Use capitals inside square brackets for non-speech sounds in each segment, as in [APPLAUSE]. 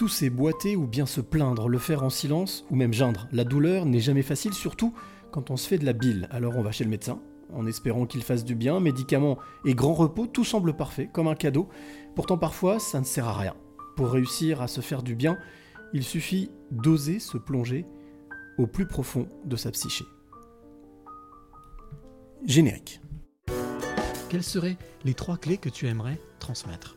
tousser, boiter ou bien se plaindre, le faire en silence ou même geindre. La douleur n'est jamais facile, surtout quand on se fait de la bile. Alors on va chez le médecin, en espérant qu'il fasse du bien, médicaments et grand repos, tout semble parfait, comme un cadeau. Pourtant parfois, ça ne sert à rien. Pour réussir à se faire du bien, il suffit d'oser se plonger au plus profond de sa psyché. Générique. Quelles seraient les trois clés que tu aimerais transmettre?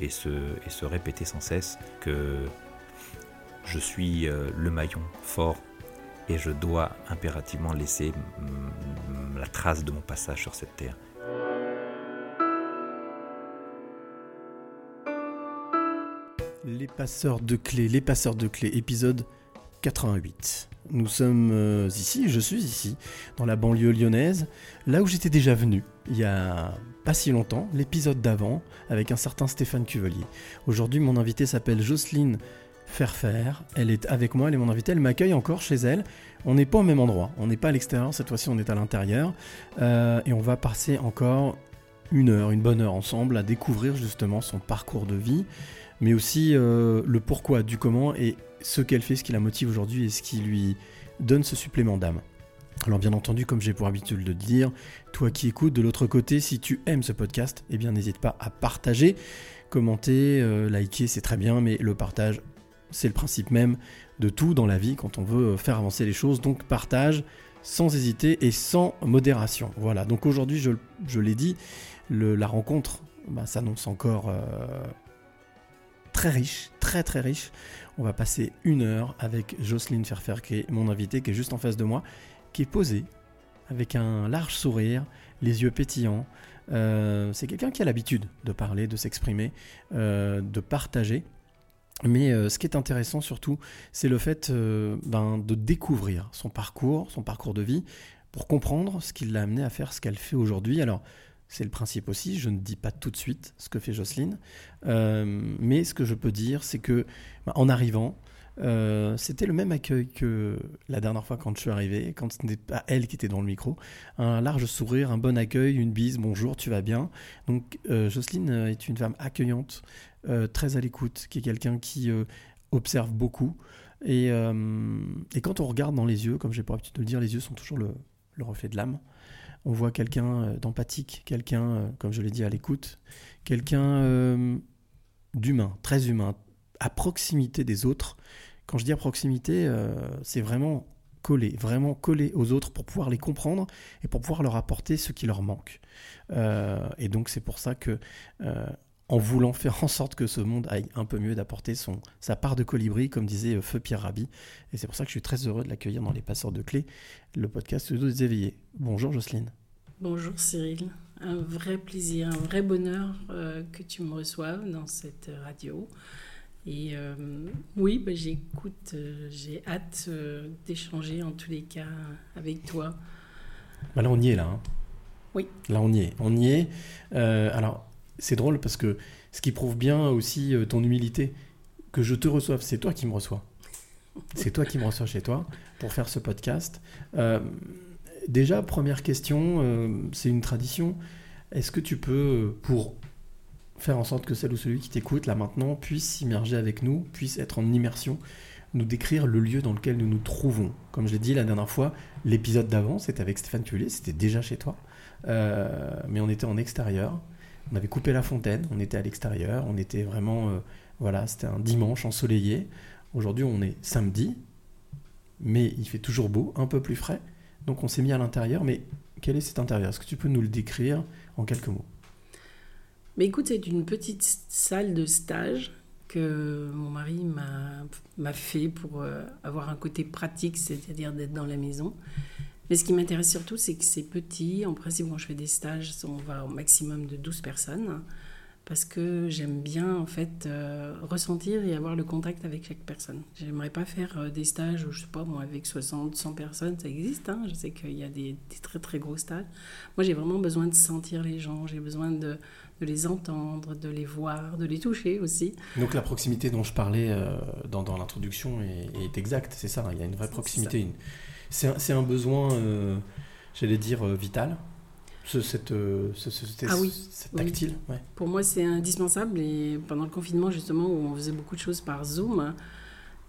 et se, répéter sans cesse que je suis euh, le maillon fort et je dois impérativement laisser la trace de mon passage sur cette terre. Les passeurs de clés, les passeurs de clés, épisode 88. Nous sommes euh, ici, je suis ici, dans la banlieue lyonnaise, là où j'étais déjà venu, il y a pas si longtemps, l'épisode d'avant, avec un certain Stéphane Cuvelier. Aujourd'hui, mon invité s'appelle Jocelyne Ferfer, elle est avec moi, elle est mon invitée, elle m'accueille encore chez elle. On n'est pas au même endroit, on n'est pas à l'extérieur, cette fois-ci on est à l'intérieur, Euh, et on va passer encore une heure, une bonne heure ensemble à découvrir justement son parcours de vie, mais aussi euh, le pourquoi du comment et ce qu'elle fait, ce qui la motive aujourd'hui et ce qui lui donne ce supplément d'âme. Alors bien entendu, comme j'ai pour habitude de le dire, toi qui écoutes de l'autre côté, si tu aimes ce podcast, eh bien n'hésite pas à partager, commenter, euh, liker, c'est très bien, mais le partage, c'est le principe même de tout dans la vie quand on veut faire avancer les choses. Donc partage sans hésiter et sans modération. Voilà, donc aujourd'hui, je, l'ai dit, la rencontre bah, s'annonce encore euh, très riche, très très riche. On va passer une heure avec Jocelyne Ferfer, qui est mon invitée, qui est juste en face de moi, qui est posée, avec un large sourire, les yeux pétillants. Euh, c'est quelqu'un qui a l'habitude de parler, de s'exprimer, euh, de partager. Mais euh, ce qui est intéressant surtout, c'est le fait ben, de découvrir son parcours, son parcours de vie, pour comprendre ce qui l'a amené à faire ce qu'elle fait aujourd'hui. Alors, c'est le principe aussi, je ne dis pas tout de suite ce que fait Jocelyne, mais ce que je peux dire, c'est que ben, en arrivant, euh, c'était le même accueil que la dernière fois quand je suis arrivé, quand ce n'était pas elle qui était dans le micro. Un large sourire, un bon accueil, une bise, bonjour, tu vas bien. Donc euh, Jocelyne euh, est une femme accueillante, très à l'écoute, qui est quelqu'un qui observe beaucoup. Et, et quand on regarde dans les yeux, comme j'ai pas l'habitude de le dire, les yeux sont toujours le, le reflet de l'âme. On voit quelqu'un d'empathique, quelqu'un, comme je l'ai dit, à l'écoute, quelqu'un d'humain, très humain, à proximité des autres. Quand je dis à proximité, euh, c'est vraiment collé, vraiment collé aux autres pour pouvoir les comprendre et pour pouvoir leur apporter ce qui leur manque. Euh, et donc c'est pour ça que, euh, en voulant faire en sorte que ce monde aille un peu mieux, d'apporter son sa part de colibri, comme disait Feu Pierre Rabhi. Et c'est pour ça que je suis très heureux de l'accueillir dans les passeurs de clés, le podcast de des éveillés. Bonjour Jocelyne. Bonjour Cyril, un vrai plaisir, un vrai bonheur que tu me reçoives dans cette radio. Et euh, oui, bah, j'écoute, euh, j'ai hâte euh, d'échanger en tous les cas avec toi. Bah là on y est là. hein. Oui. Là on y est. On y est. Alors c'est drôle parce que ce qui prouve bien aussi ton humilité, que je te reçoive, c'est toi qui me reçois. C'est toi qui me reçois chez toi pour faire ce podcast. Déjà, première question, c'est une tradition. Est-ce que tu peux, pour faire en sorte que celle ou celui qui t'écoute là maintenant puisse s'immerger avec nous, puisse être en immersion, nous décrire le lieu dans lequel nous nous trouvons. Comme je l'ai dit la dernière fois, l'épisode d'avant, c'était avec Stéphane Tullier, c'était déjà chez toi, Euh, mais on était en extérieur. On avait coupé la fontaine, on était à l'extérieur, on était vraiment, euh, voilà, c'était un dimanche ensoleillé. Aujourd'hui, on est samedi, mais il fait toujours beau, un peu plus frais. Donc on s'est mis à l'intérieur, mais quel est cet intérieur? Est-ce que tu peux nous le décrire en quelques mots? Mais écoute, c'est une petite salle de stage que mon mari m'a fait pour euh, avoir un côté pratique, c'est-à-dire d'être dans la maison. Mais ce qui m'intéresse surtout, c'est que c'est petit. En principe, quand je fais des stages, on va au maximum de 12 personnes parce que j'aime bien en fait euh, ressentir et avoir le contact avec chaque personne. J'aimerais pas faire euh, des stages, je sais pas moi, avec 60, 100 personnes, ça existe, hein. je sais qu'il y a des, des, très très gros stages. Moi j'ai vraiment besoin de sentir les gens, j'ai besoin de, de, les entendre, de les voir, de les toucher aussi. Donc la proximité dont je parlais euh, dans, dans l'introduction est, est, exacte, c'est ça, il y a une vraie proximité. C'est un, un, besoin, j'allais dire, vital ce, cette, ce, ce, ah oui. cette tactile oui. ouais. Pour moi, c'est indispensable. Et pendant le confinement, justement, où on faisait beaucoup de choses par Zoom,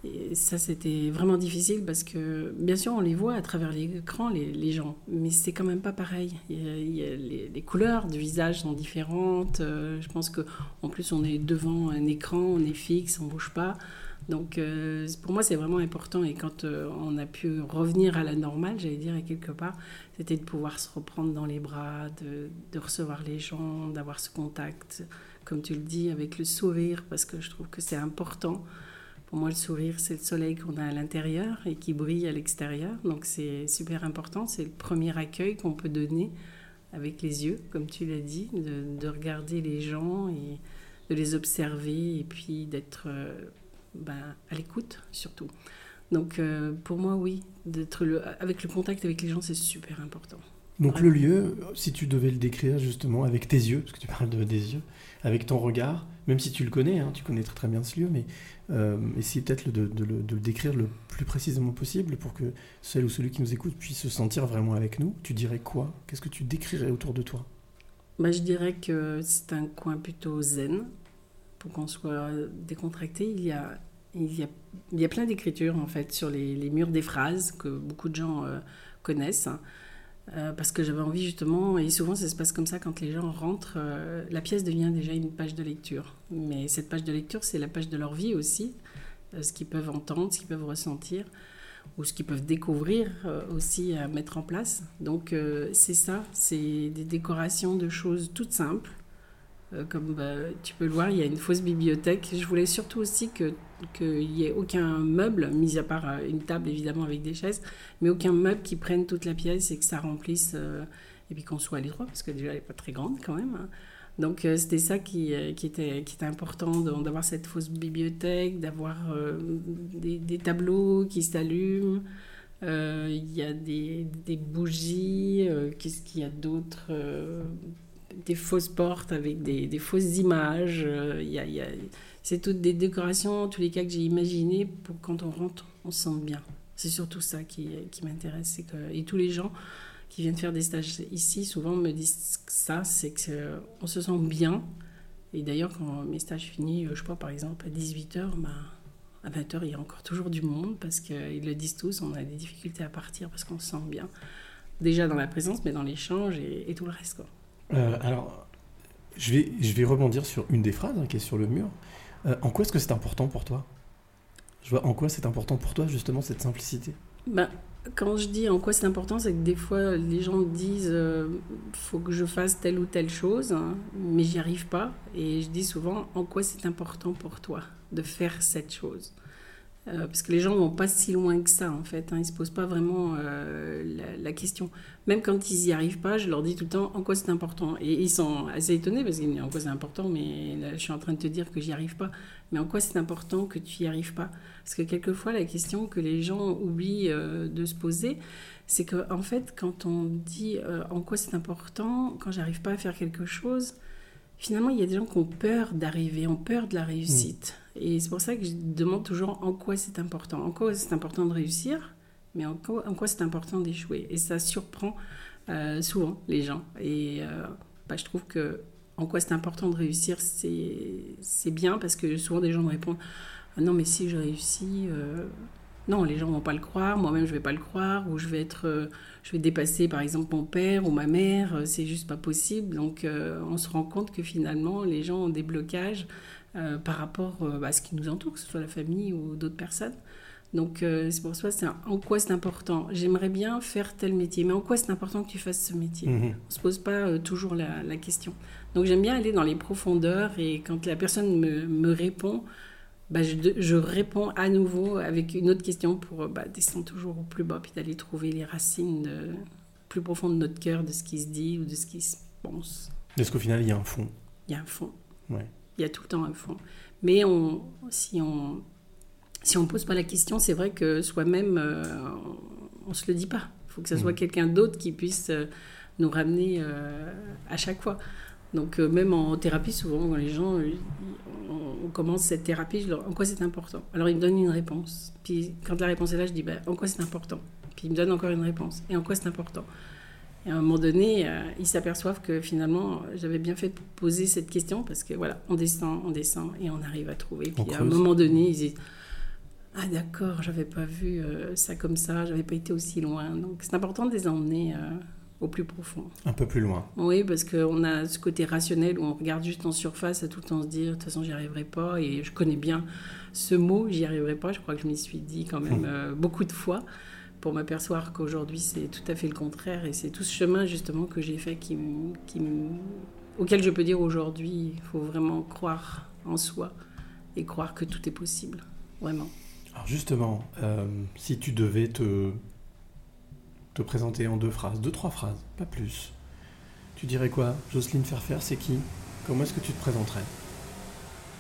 et ça, c'était vraiment difficile parce que, bien sûr, on les voit à travers l'écran, les, gens, mais c'est quand même pas pareil. Les, couleurs du visage sont différentes. Euh, je pense qu'en plus, on est devant un écran, on est fixe, on bouge pas. Donc euh, pour moi, c'est vraiment important. Et quand euh, on a pu revenir à la normale, j'allais dire, et quelque part, c'était de pouvoir se reprendre dans les bras, de recevoir les gens, d'avoir ce contact, comme tu le dis, avec le sourire, parce que je trouve que c'est important. Pour moi, le sourire, c'est le soleil qu'on a à l'intérieur et qui brille à l'extérieur. Donc c'est super important. C'est le premier accueil qu'on peut donner avec les yeux, comme tu l'as dit, de, de, regarder les gens et de les observer et puis d'être... Euh, ben, à l'écoute surtout. Donc euh, pour moi, oui, d'être le, avec le contact avec les gens, c'est super important. Donc Vraiment. le lieu, si tu devais le décrire justement avec tes yeux, parce que tu parles de, des yeux, avec ton regard, même si tu le connais, hein, tu connais très très bien ce lieu, mais euh, essayer peut-être de, le décrire le plus précisément possible pour que celle ou celui qui nous écoute puisse se sentir vraiment avec nous. Tu dirais quoi? Qu'est-ce que tu décrirais autour de toi? Bah, Je dirais que c'est un coin plutôt zen, pour qu'on soit décontracté, il y a, il y a, il y a plein d'écritures en fait sur les, les, murs des phrases que beaucoup de gens euh, connaissent. Euh, parce que j'avais envie justement, et souvent ça se passe comme ça quand les gens rentrent, euh, la pièce devient déjà une page de lecture. Mais cette page de lecture, c'est la page de leur vie aussi, euh, ce qu'ils peuvent entendre, ce qu'ils peuvent ressentir, ou ce qu'ils peuvent découvrir aussi à mettre en place. Donc c'est ça, c'est des décorations de choses toutes simples, comme bah, tu peux le voir, il y a une fausse bibliothèque. Je voulais surtout aussi qu'il que n'y ait aucun meuble, mis à part euh, une table évidemment avec des chaises, mais aucun meuble qui prenne toute la pièce et que ça remplisse, euh, et puis qu'on soit à l'étroit, parce que déjà elle n'est pas très grande quand même. Hein. Donc euh, c'était ça qui, qui, était, qui était important, d'avoir cette fausse bibliothèque, d'avoir euh, des, tableaux qui s'allument. Euh, il y a des, des bougies, qu'est-ce qu'il y a d'autre des fausses portes avec des, des fausses images. Euh, y a, c'est toutes des décorations, tous les cas que j'ai imaginées pour quand on rentre, on se sente bien. C'est surtout ça qui, qui m'intéresse. C'est que, et tous les gens qui viennent faire des stages ici, souvent me disent ça, c'est qu'on se sent bien. Et d'ailleurs, quand mes stages finissent, je sais pas, par exemple, à 18h, bah, à 20h, il y a encore toujours du monde parce qu'ils le disent tous, on a des difficultés à partir parce qu'on se sent bien. Déjà dans la présence, mais dans l'échange et, tout le reste. Euh, alors, je vais, je vais rebondir sur une des phrases hein, qui est sur le mur. Euh, en quoi est-ce que c'est important pour toi? Je vois, En quoi c'est important pour toi, justement, cette simplicité? Ben, Quand je dis en quoi c'est important, c'est que des fois, les gens disent euh, faut que je fasse telle ou telle chose, hein, mais j'y arrive pas. Et je dis souvent en quoi c'est important pour toi de faire cette chose? Euh, parce que les gens vont pas si loin que ça en fait, hein. ils se posent pas vraiment euh, la, question. Même quand ils y arrivent pas, je leur dis tout le temps en quoi c'est important? Et ils sont assez étonnés parce qu'ils disent en quoi c'est important, mais je suis en train de te dire que j'y arrive pas. Mais en quoi c'est important que tu y arrives pas? Parce que quelquefois la question que les gens oublient euh, de se poser, c'est que en fait quand on dit en quoi c'est important, quand j'arrive pas à faire quelque chose, finalement, il y a des gens qui ont peur d'arriver, ont peur de la réussite. Mmh. Et c'est pour ça que je demande toujours en quoi c'est important. En quoi c'est important de réussir, mais en quoi, en quoi c'est important d'échouer. Et ça surprend euh, souvent les gens. Et euh, bah, je trouve que en quoi c'est important de réussir, c'est bien parce que souvent des gens me répondent ah non, mais si je réussis. Euh, non, les gens vont pas le croire, moi-même je vais pas le croire, ou je vais être, euh, je vais dépasser par exemple mon père ou ma mère, euh, c'est juste pas possible. Donc euh, on se rend compte que finalement les gens ont des blocages euh, par rapport euh, à ce qui nous entoure, que ce soit la famille ou d'autres personnes. Donc c'est pour ça, c'est en quoi c'est important? J'aimerais bien faire tel métier, mais en quoi c'est important que tu fasses ce métier? Mmh. On se pose pas toujours la, la, question. Donc j'aime bien aller dans les profondeurs et quand la personne me, me répond, bah, je, je, réponds à nouveau avec une autre question pour bah, descendre toujours au plus bas puis d'aller trouver les racines de, plus profondes de notre cœur, de ce qui se dit ou de ce qui se pense. Est-ce qu'au final, il y a un fond? Il y a un fond. Ouais. Il y a tout le temps un fond. Mais on, si on si on pose pas la question, c'est vrai que soi-même, euh, on, on se le dit pas. Il faut que ce soit Mhm. quelqu'un d'autre qui puisse euh, nous ramener euh, à chaque fois. Donc euh, même en thérapie, souvent, quand les gens, ils- on, on commence cette thérapie, je leur, en quoi c'est important? Alors ils me donnent une réponse. Puis quand la réponse est là, je dis, ben, en quoi c'est important? Puis ils me donnent encore une réponse. Et en quoi c'est important? Et à un moment donné, euh, ils s'aperçoivent que finalement, j'avais bien fait de poser cette question parce que voilà, on descend, on descend et on arrive à trouver. On Puis à un moment donné, ils disent Ah d'accord, j'avais pas vu euh, ça comme ça, j'avais pas été aussi loin. Donc c'est important de les emmener au plus profond. Un peu plus loin. Oui, parce qu'on a ce côté rationnel où on regarde juste en surface à tout le temps se dire de toute façon j'y arriverai pas et je connais bien ce mot j'y arriverai pas. Je crois que je m'y suis dit quand même euh, beaucoup de fois pour m'apercevoir qu'aujourd'hui c'est tout à fait le contraire et c'est tout ce chemin justement que j'ai fait qui, auquel je peux dire aujourd'hui il faut vraiment croire en soi et croire que tout est possible, vraiment. Alors justement, euh, si tu devais te, te présenter en deux phrases, deux, trois phrases, pas plus, tu dirais quoi Jocelyne Ferfer, c'est qui? Comment est-ce que tu te présenterais?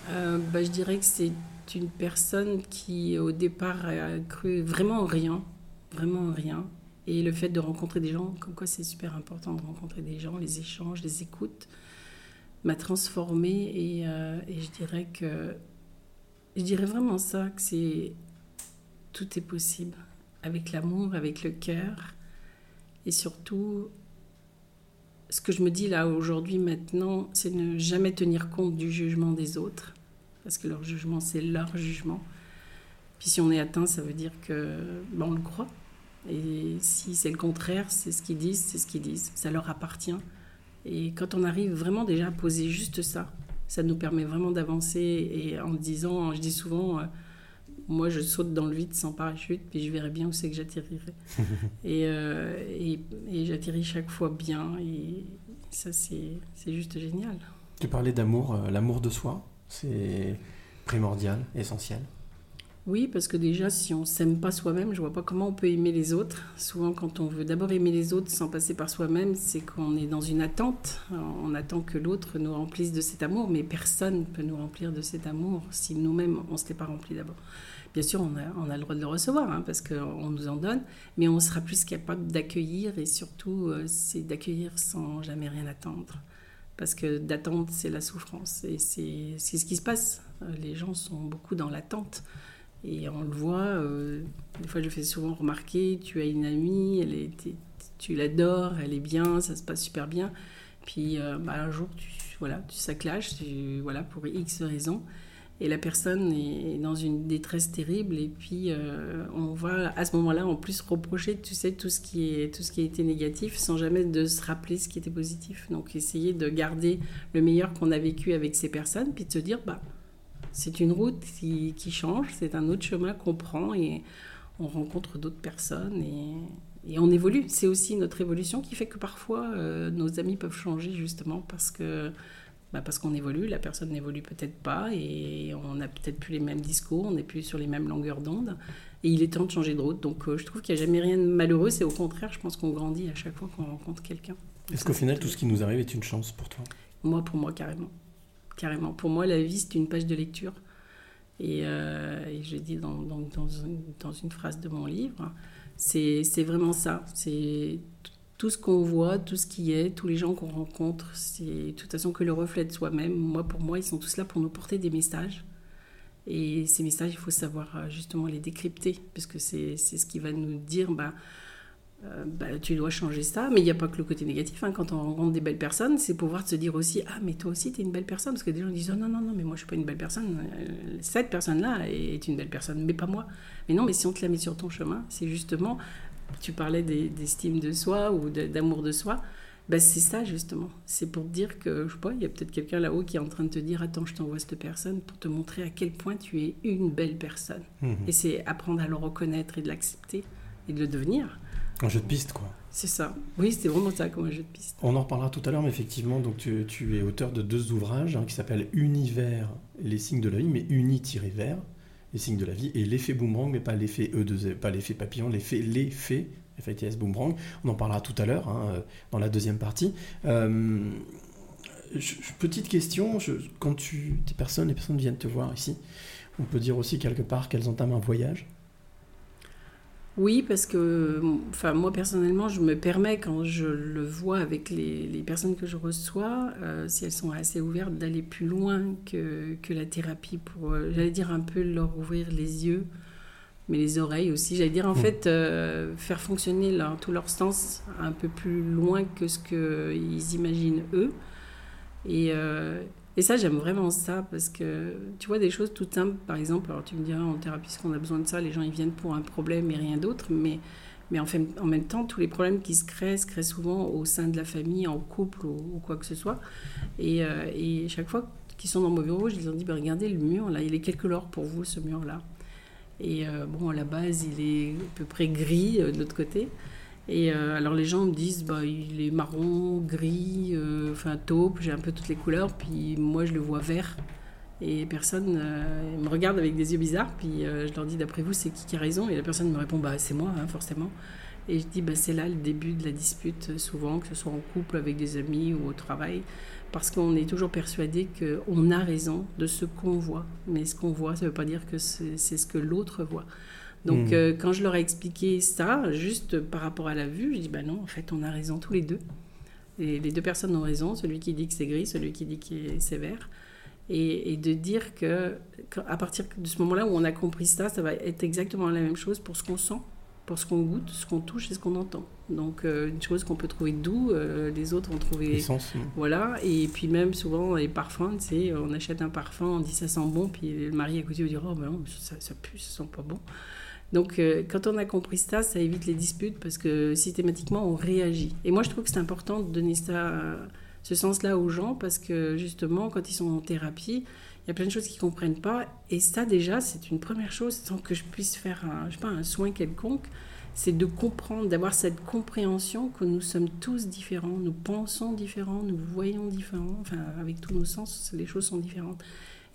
Euh, bah, je dirais que c'est une personne qui, au départ, a cru vraiment en rien, vraiment en rien. Et le fait de rencontrer des gens, comme quoi c'est super important de rencontrer des gens, les échanges, les écoutes, m'a transformée. Et, euh, et je dirais que. Je dirais vraiment ça, que c'est. Tout est possible. Avec l'amour, avec le cœur. Et surtout, ce que je me dis là aujourd'hui, maintenant, c'est ne jamais tenir compte du jugement des autres, parce que leur jugement, c'est leur jugement. Puis si on est atteint, ça veut dire que ben, on le croit. Et si c'est le contraire, c'est ce qu'ils disent, c'est ce qu'ils disent. Ça leur appartient. Et quand on arrive vraiment déjà à poser juste ça, ça nous permet vraiment d'avancer. Et en disant, je dis souvent, euh, moi je saute dans le vide sans parachute, puis je verrai bien où c'est que j'atterrirai. [LAUGHS] et, euh, et, et j'atterris chaque fois bien. Et ça, c'est juste génial. Tu parlais d'amour, euh, l'amour de soi, c'est primordial, essentiel. Oui, parce que déjà, si on s'aime pas soi-même, je vois pas comment on peut aimer les autres. Souvent, quand on veut d'abord aimer les autres sans passer par soi-même, c'est qu'on est dans une attente. On attend que l'autre nous remplisse de cet amour, mais personne ne peut nous remplir de cet amour si nous-mêmes, on ne se l'est pas rempli d'abord. Bien sûr, on a, on a le droit de le recevoir, hein, parce qu'on nous en donne, mais on sera plus capable d'accueillir, et surtout, euh, c'est d'accueillir sans jamais rien attendre. Parce que d'attendre, c'est la souffrance, et c'est ce qui se passe. Les gens sont beaucoup dans l'attente. Et on le voit, euh, des fois je fais souvent remarquer, tu as une amie, elle est, tu l'adores, elle est bien, ça se passe super bien. Puis euh, bah, un jour, tu, voilà, tu s'acclaches, tu- voilà, pour X raisons. Et la personne est dans une détresse terrible. Et puis euh, on va à ce moment-là en plus reprocher, tu sais, tout ce, qui est, tout ce qui a été négatif sans jamais de se rappeler ce qui était positif. Donc essayer de garder le meilleur qu'on a vécu avec ces personnes, puis de se dire, bah, c'est une route qui, qui change, c'est un autre chemin qu'on prend et on rencontre d'autres personnes et, et on évolue. C'est aussi notre évolution qui fait que parfois euh, nos amis peuvent changer justement parce que bah, parce qu'on évolue, la personne n'évolue peut-être pas et on n'a peut-être plus les mêmes discours, on n'est plus sur les mêmes longueurs d'onde et il est temps de changer de route. Donc euh, je trouve qu'il n'y a jamais rien de malheureux, c'est au contraire, je pense qu'on grandit à chaque fois qu'on rencontre quelqu'un. Est-ce qu'au final, tout ce qui nous arrive est une chance pour toi? Moi, pour moi, carrément. Carrément. Pour moi, la vie, c'est une page de lecture. Et, euh, et je l'ai dit dans, dans, dans une, dans une phrase de mon livre, c'est vraiment ça. C'est tout ce qu'on voit, tout ce qui est, tous les gens qu'on rencontre, c'est de toute façon que le reflet de soi-même. Moi, pour moi, ils sont tous là pour nous porter des messages. Et ces messages, il faut savoir euh, justement les décrypter, parce que c'est ce qui va nous dire, bah, euh, bah, tu dois changer ça. Mais il n'y a pas que le côté négatif. hein. Quand on rencontre des belles personnes, c'est pouvoir se dire aussi, ah, mais toi aussi, tu es une belle personne. Parce que des gens disent, oh, non, non, non, mais moi, je suis pas une belle personne. Euh, Cette personne-là est une belle personne, mais pas moi. Mais non, mais si on te la met sur ton chemin, c'est justement, tu parlais des- d'estime de soi ou d'amour de soi. Bah, c'est ça justement. C'est pour te dire que, je sais pas, il y a peut-être quelqu'un là-haut qui est en train de te dire Attends, je t'envoie cette personne pour te montrer à quel point tu es une belle personne. Mhm. Et c'est apprendre à le reconnaître et de l'accepter et de le devenir. Un jeu de piste, quoi. C'est ça. Oui, c'est vraiment ça comme un jeu de piste. On en reparlera tout à l'heure, mais effectivement, donc tu, tu es auteur de deux ouvrages hein, qui s'appellent Univers, les signes de la vie, mais uni-vers, les signes de la vie, et l'effet boomerang, mais pas l'effet e 2 pas l'effet papillon, l'effet l'effet FITS boomerang. On en parlera tout à l'heure hein, dans la deuxième partie. Euh, petite question, quand tu, des personnes, les personnes viennent te voir ici, on peut dire aussi quelque part qu'elles entament un voyage? Oui, parce que enfin, moi personnellement, je me permets, quand je le vois avec les, les personnes que je reçois, euh, si elles sont assez ouvertes, d'aller plus loin que, que la thérapie pour, euh, j'allais dire, un peu leur ouvrir les yeux, mais les oreilles aussi. J'allais dire, en Mm. fait, euh, faire fonctionner leur, tout leur sens un peu plus loin que ce qu'ils imaginent eux. Et, et ça, j'aime vraiment ça parce que tu vois des choses toutes simples. Par exemple, alors tu me diras en thérapie, ce qu'on a besoin de ça, les gens ils viennent pour un problème et rien d'autre. Mais, mais en, fait, en même temps, tous les problèmes qui se créent se créent souvent au sein de la famille, en couple ou, quoi que ce soit. Et, euh, et chaque fois qu'ils sont dans mon bureau, je leur dis bah, regardez le mur là, il est quelle couleur pour vous ce mur là Et euh, bon, à la base, il est à peu près gris euh, de l'autre côté. Et euh, alors les gens me disent, bah, il est marron, gris, euh, enfin taupe, j'ai un peu toutes les couleurs, puis moi je le vois vert. Et personne euh, me regarde avec des yeux bizarres, puis euh, je leur dis, d'après vous, c'est qui qui a raison? Et la personne me répond, bah c'est moi, hein, forcément. Et je dis, bah, c'est là le début de la dispute, souvent, que ce soit en couple, avec des amis ou au travail, parce qu'on est toujours persuadé qu'on a raison de ce qu'on voit. Mais ce qu'on voit, ça ne veut pas dire que c'est ce que l'autre voit. Donc, Mhm. euh, quand je leur ai expliqué ça, juste par rapport à la vue, je dis bah non, en fait, on a raison tous les deux. Et les deux personnes ont raison, celui qui dit que c'est gris, celui qui dit que c'est vert. Et, et de dire que, qu'à- à partir de ce moment-là où on a compris ça, ça va être exactement la même chose pour ce qu'on sent, pour ce qu'on goûte, ce qu'on touche et ce qu'on entend. Donc, euh, une chose qu'on peut trouver doux, euh, les autres ont trouvé Essence. voilà, et puis même souvent les parfums, tu sais, on achète un parfum, on dit ça sent bon, puis le mari à côté va dire oh ben non, ça, ça pue, ça sent pas bon. Donc euh, quand on a compris ça, ça évite les disputes parce que systématiquement on réagit. Et moi je trouve que c'est important de donner ça, ce sens-là aux gens parce que justement quand ils sont en thérapie, il y a plein de choses qu'ils comprennent pas. Et ça déjà c'est une première chose sans que je puisse faire un, je sais pas, un soin quelconque c'est de comprendre, d'avoir cette compréhension que nous sommes tous différents, nous pensons différents, nous voyons différents, enfin avec tous nos sens, les choses sont différentes.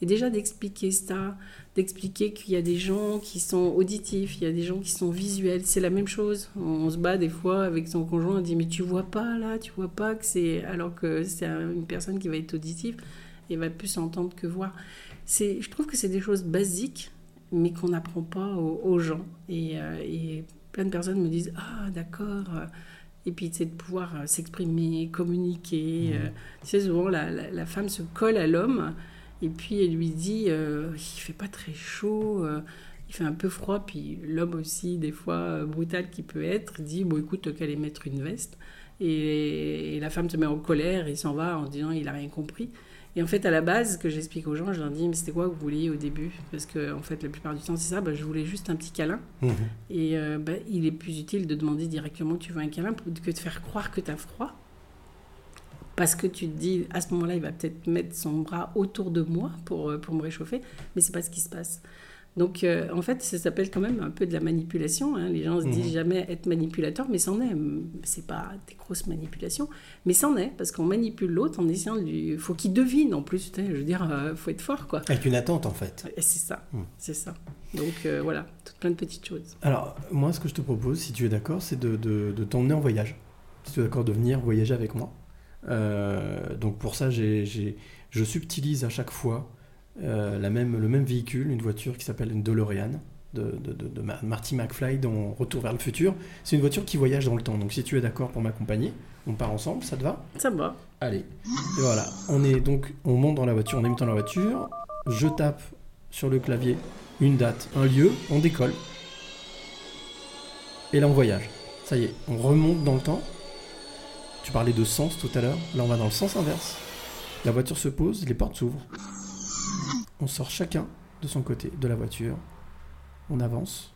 Et déjà d'expliquer ça, d'expliquer qu'il y a des gens qui sont auditifs, il y a des gens qui sont visuels, c'est la même chose. On, se bat des fois avec son conjoint, on dit mais tu vois pas là, tu vois pas que c'est alors que c'est un- une personne qui va être auditive et va plus entendre que voir. C'est, je trouve que c'est des choses basiques, mais qu'on n'apprend pas aux, aux gens. Et, euh, et plein de personnes me disent ah d'accord. Et puis c'est de pouvoir euh, s'exprimer, communiquer. Euh, tu sais souvent la, la- la femme se colle à l'homme et puis elle lui dit euh, il fait pas très chaud. euh, il fait un peu froid, puis l'homme aussi, des fois brutal qu'il peut être, dit Bon, écoute, t'as qu'à aller mettre une veste. Et, et la femme se met en colère et s'en va en disant Il a rien compris. Et en fait, à la base, ce que j'explique aux gens, je leur dis Mais c'était quoi que vous vouliez au début? Parce que, en fait, la plupart du temps, c'est ça bah, je voulais juste un petit câlin. Mhm. Et euh, bah, il est plus utile de demander directement tu veux un câlin que de faire croire que tu as froid. Parce que tu te dis, à ce moment-là, il va peut-être mettre son bras autour de moi pour, euh, pour me réchauffer, mais c'est pas ce qui se passe. Donc, euh, en fait, ça s'appelle quand même un peu de la manipulation. hein. Les gens se disent Mhm. jamais être manipulateur, mais c'en est. C'est pas des grosses manipulations, mais c'en est, parce qu'on manipule l'autre en essayant de lui. faut qu'il devine en plus. Je veux dire, euh, faut être fort, quoi. Avec une attente en fait. Et c'est ça, Mhm. c'est ça. Donc, euh, voilà, toutes plein de petites choses. Alors, moi, ce que je te propose, si tu es d'accord, c'est de, de- de t'emmener en voyage. Si tu es d'accord de venir voyager avec moi. Euh, donc, pour ça, j'ai- j'ai- je subtilise à chaque fois la même, le même véhicule, une voiture qui s'appelle une DeLorean de, de, de- de Ma- Marty McFly dans Retour vers le futur. C'est une voiture qui voyage dans le temps. Donc, si tu es d'accord pour m'accompagner, on part ensemble, ça te va? Ça me va. Allez, et voilà. On est donc, on monte dans la voiture, on est monté dans la voiture. Je tape sur le clavier une date, un lieu, on décolle. Et là, on voyage. Ça y est, on remonte dans le temps. Tu parlais de sens tout à l'heure. Là, on va dans le sens inverse. La voiture se pose, les portes s'ouvrent. On sort chacun de son côté de la voiture. On avance.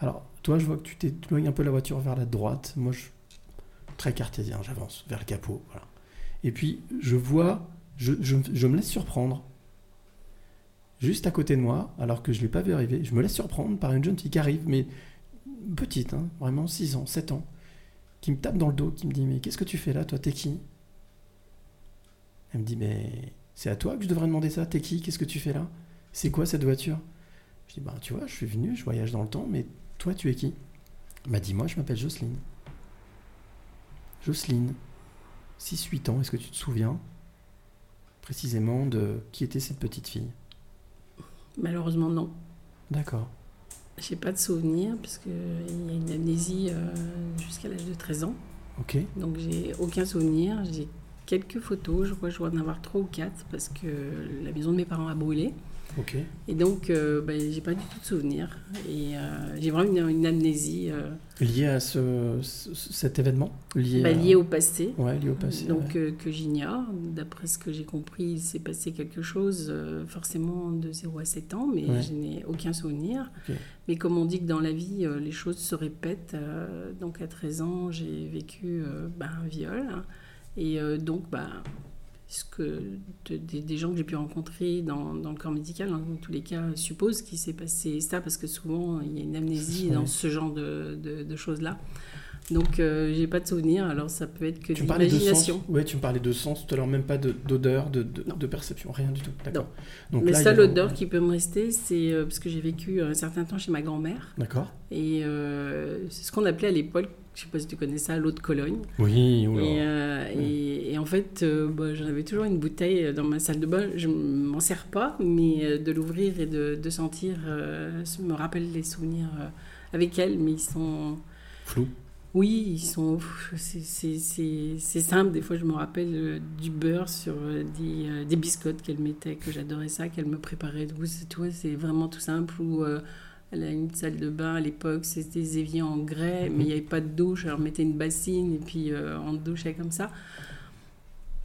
Alors, toi, je vois que tu t'éloignes un peu la voiture vers la droite. Moi, je très cartésien, j'avance vers le capot. Et puis, je vois, je me laisse surprendre. Juste à côté de moi, alors que je ne l'ai pas vu arriver, je me laisse surprendre par une jeune fille qui arrive, mais petite, hein, vraiment 6 ans, 7 ans, qui me tape dans le dos, qui me dit Mais qu'est-ce que tu fais là, toi, t'es qui? Elle me dit Mais c'est à toi que je devrais demander ça, t'es qui? Qu'est-ce que tu fais là? C'est quoi cette voiture? Je dis Bah, tu vois, je suis venu, je voyage dans le temps, mais toi, tu es qui? M'a dit Moi, je m'appelle Jocelyne. Jocelyne, 6-8 ans, est-ce que tu te souviens précisément de qui était cette petite fille? Malheureusement, non. D'accord. J'ai pas de souvenir, parce qu'il y a une amnésie euh, jusqu'à l'âge de 13 ans. Ok. Donc j'ai aucun souvenir. J'ai quelques photos, je crois que je dois en avoir trois ou quatre, parce que la maison de mes parents a brûlé. Et donc, euh, ben, j'ai pas du tout de souvenir. Et euh, j'ai vraiment une, une amnésie euh, Lié à ce, ce- cet événement? Lié, bah, à- liée au passé. Ouais, lié au passé. Donc ouais. euh, que j'ignore. D'après ce que j'ai compris, il s'est passé quelque chose euh, forcément de 0 à 7 ans, mais Ouais. je n'ai aucun souvenir. Mais comme on dit que dans la vie, les choses se répètent, donc à 13 ans, j'ai vécu bah, un viol. hein. Et euh, donc, bah, ce que de- des, des gens que j'ai pu rencontrer dans, dans le corps médical, hein, dans tous les cas, supposent qu'il s'est passé ça, parce que souvent, il y a une amnésie dans ce genre de, de- choses-là. Donc, euh, j'ai pas de souvenir, alors ça peut être que Tu de me parlais de sens. l'imagination. Ouais, tu me parlais de sens tout à l'heure, même pas de- d'odeur, de, de, perception, rien du tout. D'accord. Donc Mais là, il y seule a- odeur qui peut me rester, c'est euh, parce que j'ai vécu un certain temps chez ma grand-mère. D'accord. Et euh, c'est ce qu'on appelait à l'époque, je sais pas si tu connais ça, l'eau de Cologne. Oui, oula. Et, euh, et- et en fait, euh, bah, j'en avais toujours une bouteille dans ma salle de bain. Je m'en sers pas, mais euh, de l'ouvrir et de, de sentir euh, ça me rappelle les souvenirs euh, avec elle, mais ils sont. Flou. Oui, ils sont. c'est- simple. Des fois, je me rappelle euh, du beurre sur euh, des, euh, des biscottes qu'elle mettait, que j'adorais ça, qu'elle me préparait. C'est vraiment tout simple. Euh, elle a une salle de bain à l'époque, c'était des éviers en grès, mais il n'y avait pas de douche. Alors, on mettait une bassine et puis euh, on douchait comme ça.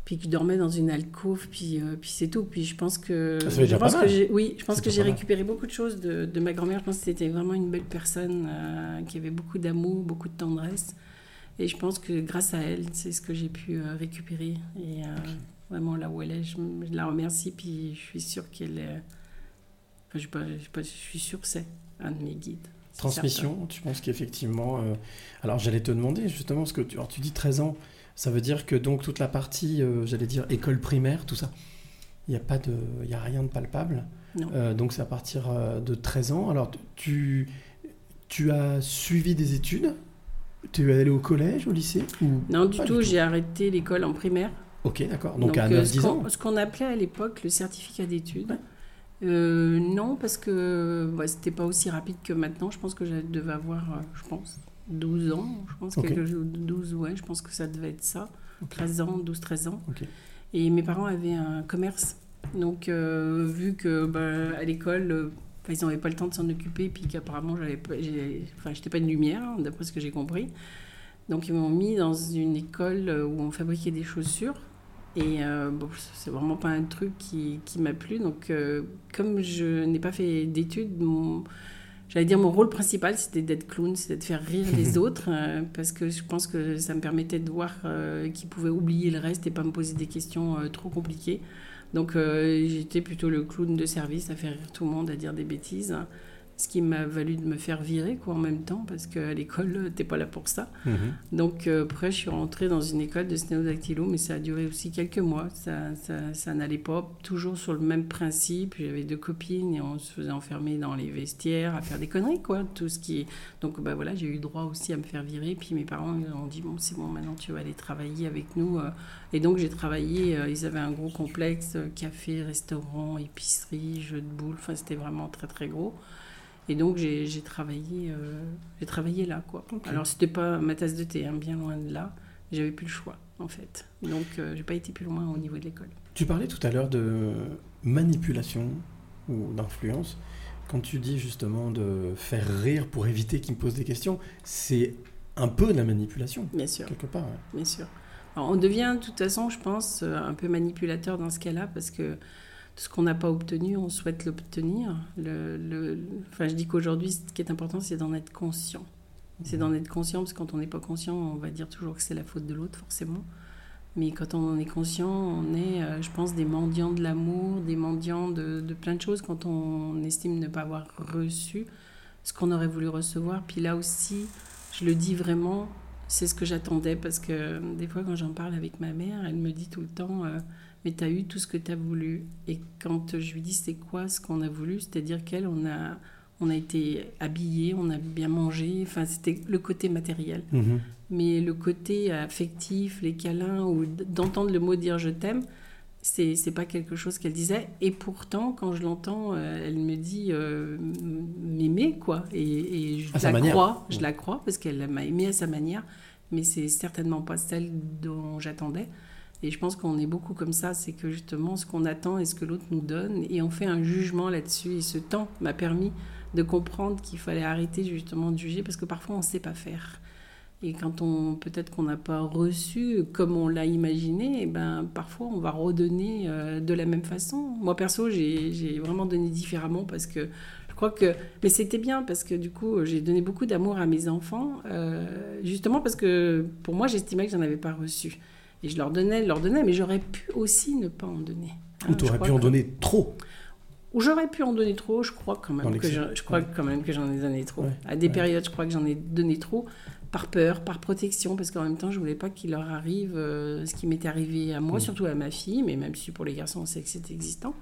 Puis je dormais dans une alcôve, puis, euh, puis c'est tout. Puis je pense que. Ça fait déjà je pense pas que j'ai- Oui, je pense que j'ai récupéré beaucoup de choses de, de ma grand-mère. Je pense que c'était vraiment une belle personne euh, qui avait beaucoup d'amour, beaucoup de tendresse. Et je pense que grâce à elle, c'est ce que j'ai pu euh, récupérer. Et vraiment, là où elle est, je, la remercie. Puis je suis sûre qu'elle est. Enfin, je, pas, je, pas, je suis sûre que c'est un de mes guides. Transmission, tu penses qu'effectivement. euh, Alors j'allais te demander justement, parce que tu, alors, tu dis 13 ans, ça veut dire que donc toute la partie, euh, j'allais dire école primaire, tout ça, il n'y a, pas de- y a rien de palpable. Euh, donc c'est à partir de 13 ans. Alors tu, tu as suivi des études? Tu es allé au collège, au lycée ou... Non, du tout, j'ai arrêté l'école en primaire. Ok, d'accord. Donc, à euh, 9-10 ce qu'on- ans Ce qu'on appelait à l'époque le certificat d'études. Euh, non, parce que bah, c'était pas aussi rapide que maintenant. Je pense que je devais avoir, euh, je pense, 12 ans. Je pense Ok. quelque chose- 12, ouais, je pense que ça devait être ça. 13 ans, 12-13 ans. Et mes parents avaient un commerce. Donc, euh, vu que bah, à l'école, euh, ils n'avaient pas le temps de s'en occuper, puis qu'apparemment, j'avais enfin, j'étais pas une lumière, hein, d'après ce que j'ai compris. Donc, ils m'ont mis dans une école où on fabriquait des chaussures. Et euh, bon, c'est vraiment pas un truc qui, qui m'a plu. Donc, euh, comme je n'ai pas fait d'études, mon- j'allais dire mon rôle principal, c'était d'être clown, c'était de faire rire les [LAUGHS] autres, euh, parce que je pense que ça me permettait de voir euh, qu'ils pouvaient oublier le reste et pas me poser des questions trop compliquées. Donc, j'étais plutôt le clown de service à faire rire tout le monde, à dire des bêtises. Ce qui m'a valu de me faire virer quoi, en même temps, parce qu'à l'école, [LAUGHS] t'es pas là pour ça. Mhm. Donc euh, après, je suis rentrée dans une école de sténodactylo, mais ça a duré aussi quelques mois. Ça, ça, ça n'allait pas, toujours sur le même principe. J'avais deux copines et on se faisait enfermer dans les vestiaires à faire des conneries, quoi. Tout ce qui. Donc bah, voilà, j'ai eu droit aussi à me faire virer. Puis mes parents ont dit, bon, c'est bon, maintenant tu vas aller travailler avec nous. euh. Et donc j'ai travaillé, euh, ils avaient un gros complexe, café, restaurant, épicerie, jeux de boules. Enfin, c'était vraiment très très gros. Et donc j'ai travaillé, euh, j'ai travaillé là, quoi. Alors c'était pas ma tasse de thé, hein, bien loin de là. J'avais plus le choix, en fait. Donc euh, j'ai pas été plus loin au niveau de l'école. Tu parlais tout à l'heure de manipulation ou d'influence. Quand tu dis justement de faire rire pour éviter qu'ils me posent des questions, c'est un peu de la manipulation, Bien sûr, quelque part. ouais. bien sûr. Alors, on devient de toute façon, je pense, euh, un peu manipulateur dans ce cas-là, parce que ce qu'on n'a pas obtenu, on souhaite l'obtenir. Le, le- enfin, je dis qu'aujourd'hui, ce qui est important, c'est d'en être conscient. C'est d'en être conscient, parce que quand on n'est pas conscient, on va dire toujours que c'est la faute de l'autre, forcément. Mais quand on en est conscient, on est, euh, je pense, des mendiants de l'amour, des mendiants de, de plein de choses quand on estime ne pas avoir reçu ce qu'on aurait voulu recevoir. Puis là aussi, je le dis vraiment, c'est ce que j'attendais parce que des fois, quand j'en parle avec ma mère, elle me dit tout le temps euh, Mais tu as eu tout ce que tu as voulu. Et quand je lui dis C'est quoi ce qu'on a voulu? C'est-à-dire qu'elle, on a, on a été habillés, on a bien mangé. Enfin, c'était le côté matériel. Mais le côté affectif, les câlins, ou d'entendre le mot dire je t'aime, c'est pas quelque chose qu'elle disait. Et pourtant, quand je l'entends, euh, elle me dit euh, m'aimer, quoi. Et, et je À la manière. crois, je la crois, parce qu'elle m'a aimé à sa manière, mais c'est certainement pas celle dont j'attendais. Et je pense qu'on est beaucoup comme ça, c'est que justement, ce qu'on attend et ce que l'autre nous donne, et on fait un jugement là-dessus. Et ce temps m'a permis de comprendre qu'il fallait arrêter justement de juger, parce que parfois on ne sait pas faire. Et quand on peut-être qu'on n'a pas reçu comme on l'a imaginé, eh ben parfois on va redonner euh, de la même façon. Moi perso, j'ai vraiment donné différemment parce que je crois que mais c'était bien parce que du coup j'ai donné beaucoup d'amour à mes enfants euh, justement parce que pour moi j'estimais que j'en avais pas reçu et je leur donnais, leur donnais, mais j'aurais pu aussi ne pas en donner. Ou Hein, tu aurais pu en que- donner trop. ou j'aurais pu en donner trop, je crois quand même que je, je crois Ouais. quand même que j'en ai donné trop. Ouais, À des ouais. périodes, je crois que j'en ai donné trop par peur, par protection, parce qu'en même temps, je voulais pas qu'il leur arrive euh, ce qui m'était arrivé à moi, Mm. surtout à ma fille, mais même si pour les garçons, on sait que c'est existant.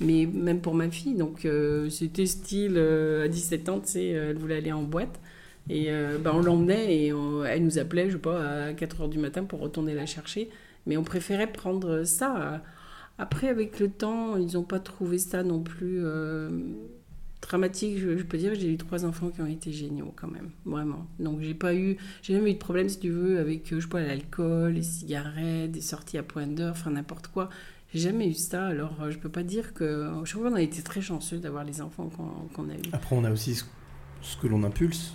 Mais même pour ma fille, donc euh, c'était style euh, à 17 ans, tu sais, euh, elle voulait aller en boîte. Et euh, ben, on l'emmenait et elle nous appelait, je sais pas, à 4 heures du matin pour retourner la chercher. Mais on préférait prendre ça. Après, avec le temps, ils n'ont pas trouvé ça non plus euh, dramatique. Je, peux dire j'ai eu trois enfants qui ont été géniaux quand même, vraiment. Donc j'ai pas eu, j'ai même eu de problème si tu veux avec, je sais pas, l'alcool, les cigarettes, des sorties à point d'heure, enfin n'importe quoi. J'ai jamais eu ça. Alors euh, je peux pas dire que, je trouve qu'on a été très chanceux d'avoir les enfants qu'on a eus. Après, on a aussi ce que l'on impulse.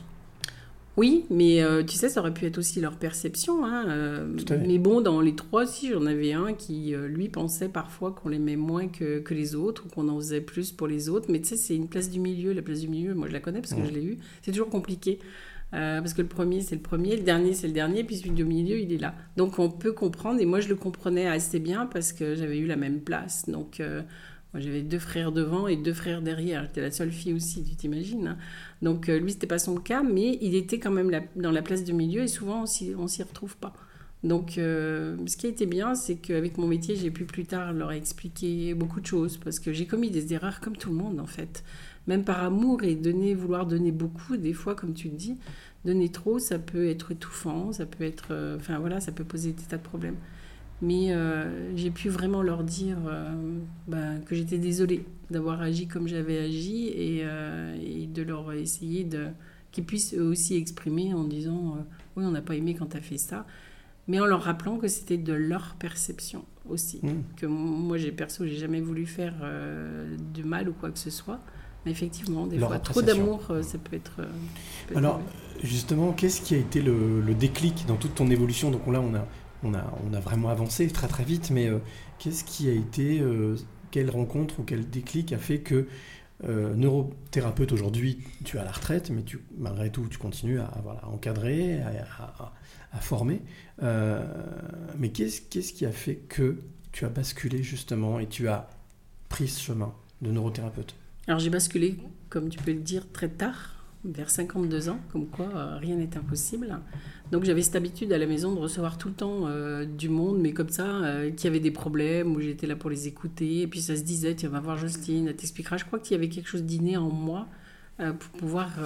Oui, mais euh, tu sais, ça aurait pu être aussi leur perception. Hein, euh, Tout à fait. mais bon, dans les trois, si j'en avais un qui, euh, lui, pensait parfois qu'on l'aimait moins que, que les autres ou qu'on en faisait plus pour les autres. Mais tu sais, c'est une place du milieu. La place du milieu, moi, je la connais parce que je l'ai eue. C'est toujours compliqué. Parce que le premier, c'est le premier, le dernier, c'est le dernier, puis celui du milieu, il est là. Donc on peut comprendre, et moi je le comprenais assez bien parce que j'avais eu la même place. Donc moi j'avais deux frères devant et deux frères derrière. J'étais la seule fille aussi, tu t'imagines. hein. Donc euh, lui, c'était pas son cas, mais il était quand même dans la place du milieu et souvent on on s'y retrouve pas. Donc euh, ce qui a été bien, c'est qu'avec mon métier, j'ai pu plus tard leur expliquer beaucoup de choses parce que j'ai commis des erreurs comme tout le monde en fait. Même par amour et donner, vouloir donner beaucoup, des fois, comme tu le dis, donner trop, ça peut être étouffant, ça peut être, euh, enfin voilà, ça peut poser des tas de problèmes. Mais euh, j'ai pu vraiment leur dire euh, bah, que j'étais désolée d'avoir agi comme j'avais agi et, euh, et de leur essayer de qu'ils puissent eux aussi exprimer en disant oui on n'a pas aimé quand tu as fait ça, mais en leur rappelant que c'était de leur perception aussi. Mm. Que moi j'ai perso j'ai jamais voulu faire du mal ou quoi que ce soit. Mais effectivement, des Leur fois, trop d'amour, ça peut être. peut Alors, justement, qu'est-ce qui a été le, le déclic dans toute ton évolution? Donc là, on a, on, a, vraiment avancé très très vite, mais euh, qu'est-ce qui a été, euh, quelle rencontre ou quel déclic a fait que euh, neurothérapeute aujourd'hui, tu es à la retraite, mais tu, malgré tout, tu continues à, encadrer, à, former. Mais qu'est-ce qu'est-ce qui a fait que tu as basculé justement et tu as pris ce chemin de neurothérapeute? Alors j'ai basculé, comme tu peux le dire, très tard, vers 52 ans, comme quoi euh, rien n'est impossible. Donc j'avais cette habitude à la maison de recevoir tout le temps euh, du monde, mais comme ça, euh, qui avait des problèmes, où j'étais là pour les écouter. Et puis ça se disait, tiens, va voir Justine, elle t'expliquera. Je crois qu'il y avait quelque chose d'inné en moi pour pouvoir...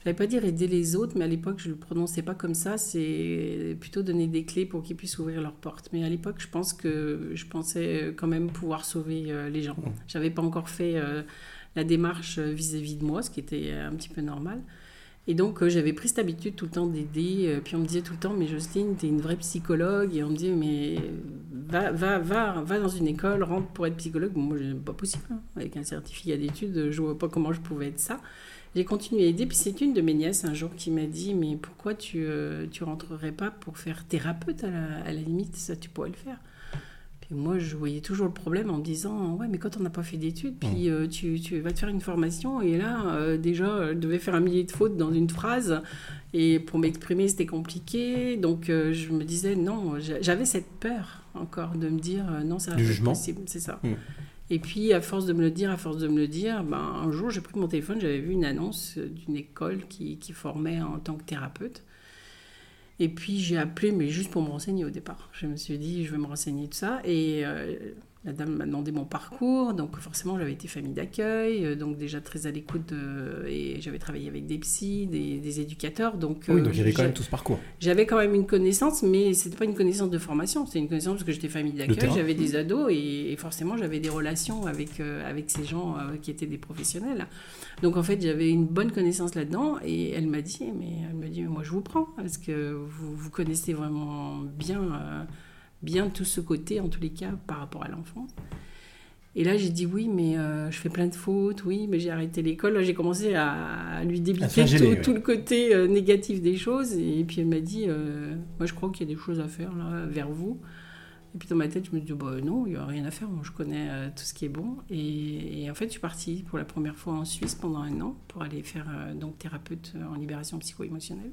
Euh, je n'allais pas dire aider les autres, mais à l'époque, je ne le prononçais pas comme ça. C'est plutôt donner des clés pour qu'ils puissent ouvrir leurs portes. Mais à l'époque, je pense que je pensais quand même pouvoir sauver euh, les gens. J'avais pas encore fait euh, la démarche euh, vis-à-vis de moi, ce qui était euh, un petit peu normal. Et donc, euh, j'avais pris cette habitude tout le temps d'aider. euh, puis on me disait tout le temps, mais Jocelyne, tu es une vraie psychologue. Et on me disait, mais va, va, va, va dans une école, rentre pour être psychologue. Bon, moi, pas possible. hein. Avec un certificat d'études, je vois pas comment je pouvais être ça. J'ai continué à aider. Puis c'est une de mes nièces un jour qui m'a dit, mais pourquoi tu, euh, tu rentrerais pas pour faire thérapeute à la, à la limite? Ça, tu pourrais le faire. Puis moi, je voyais toujours le problème en me disant Ouais, mais quand on n'a pas fait d'études, puis euh, tu, tu vas te faire une formation, et là, euh, déjà, je devais faire un millier de fautes dans une phrase, et pour m'exprimer, c'était compliqué. Donc, euh, je me disais Non, j'a- j'avais cette peur encore de me dire Non, ça va pas possible, c'est ça. Mm. Et puis, à force de me le dire, à force de me le dire, ben, un jour, j'ai pris mon téléphone, j'avais vu une annonce d'une école qui, qui formait en tant que thérapeute. Et puis j'ai appelé, mais juste pour me renseigner au départ. Je me suis dit, je vais me renseigner de ça. Et euh, la dame m'a demandé mon parcours, donc forcément j'avais été famille d'accueil, euh, donc déjà très à l'écoute de- et j'avais travaillé avec des psys, des, des éducateurs, donc, Oui, euh, donc il y avait quand même tout ce parcours. j'avais quand même une connaissance, mais c'était pas une connaissance de formation, c'était une connaissance parce que j'étais famille d'accueil, j'avais des ados et, et forcément j'avais des relations avec, euh, avec ces gens euh, qui étaient des professionnels. Donc en fait j'avais une bonne connaissance là-dedans et elle m'a dit, mais elle me dit, mais moi je vous prends parce que vous, vous connaissez vraiment bien, euh, bien tout ce côté en tous les cas par rapport à l'enfant. Et là, j'ai dit oui, mais euh, je fais plein de fautes, oui, mais j'ai arrêté l'école. Là, j'ai commencé à, à lui débiter tout, ouais. tout le côté euh, négatif des choses. Et puis elle m'a dit, euh, moi je crois qu'il y a des choses à faire là, vers vous. Et puis dans ma tête, je me dis, bah, non, il n'y a rien à faire, moi je connais tout ce qui est bon. Et, et en fait, je suis partie pour la première fois en Suisse pendant un an pour aller faire donc thérapeute en libération psycho-émotionnelle.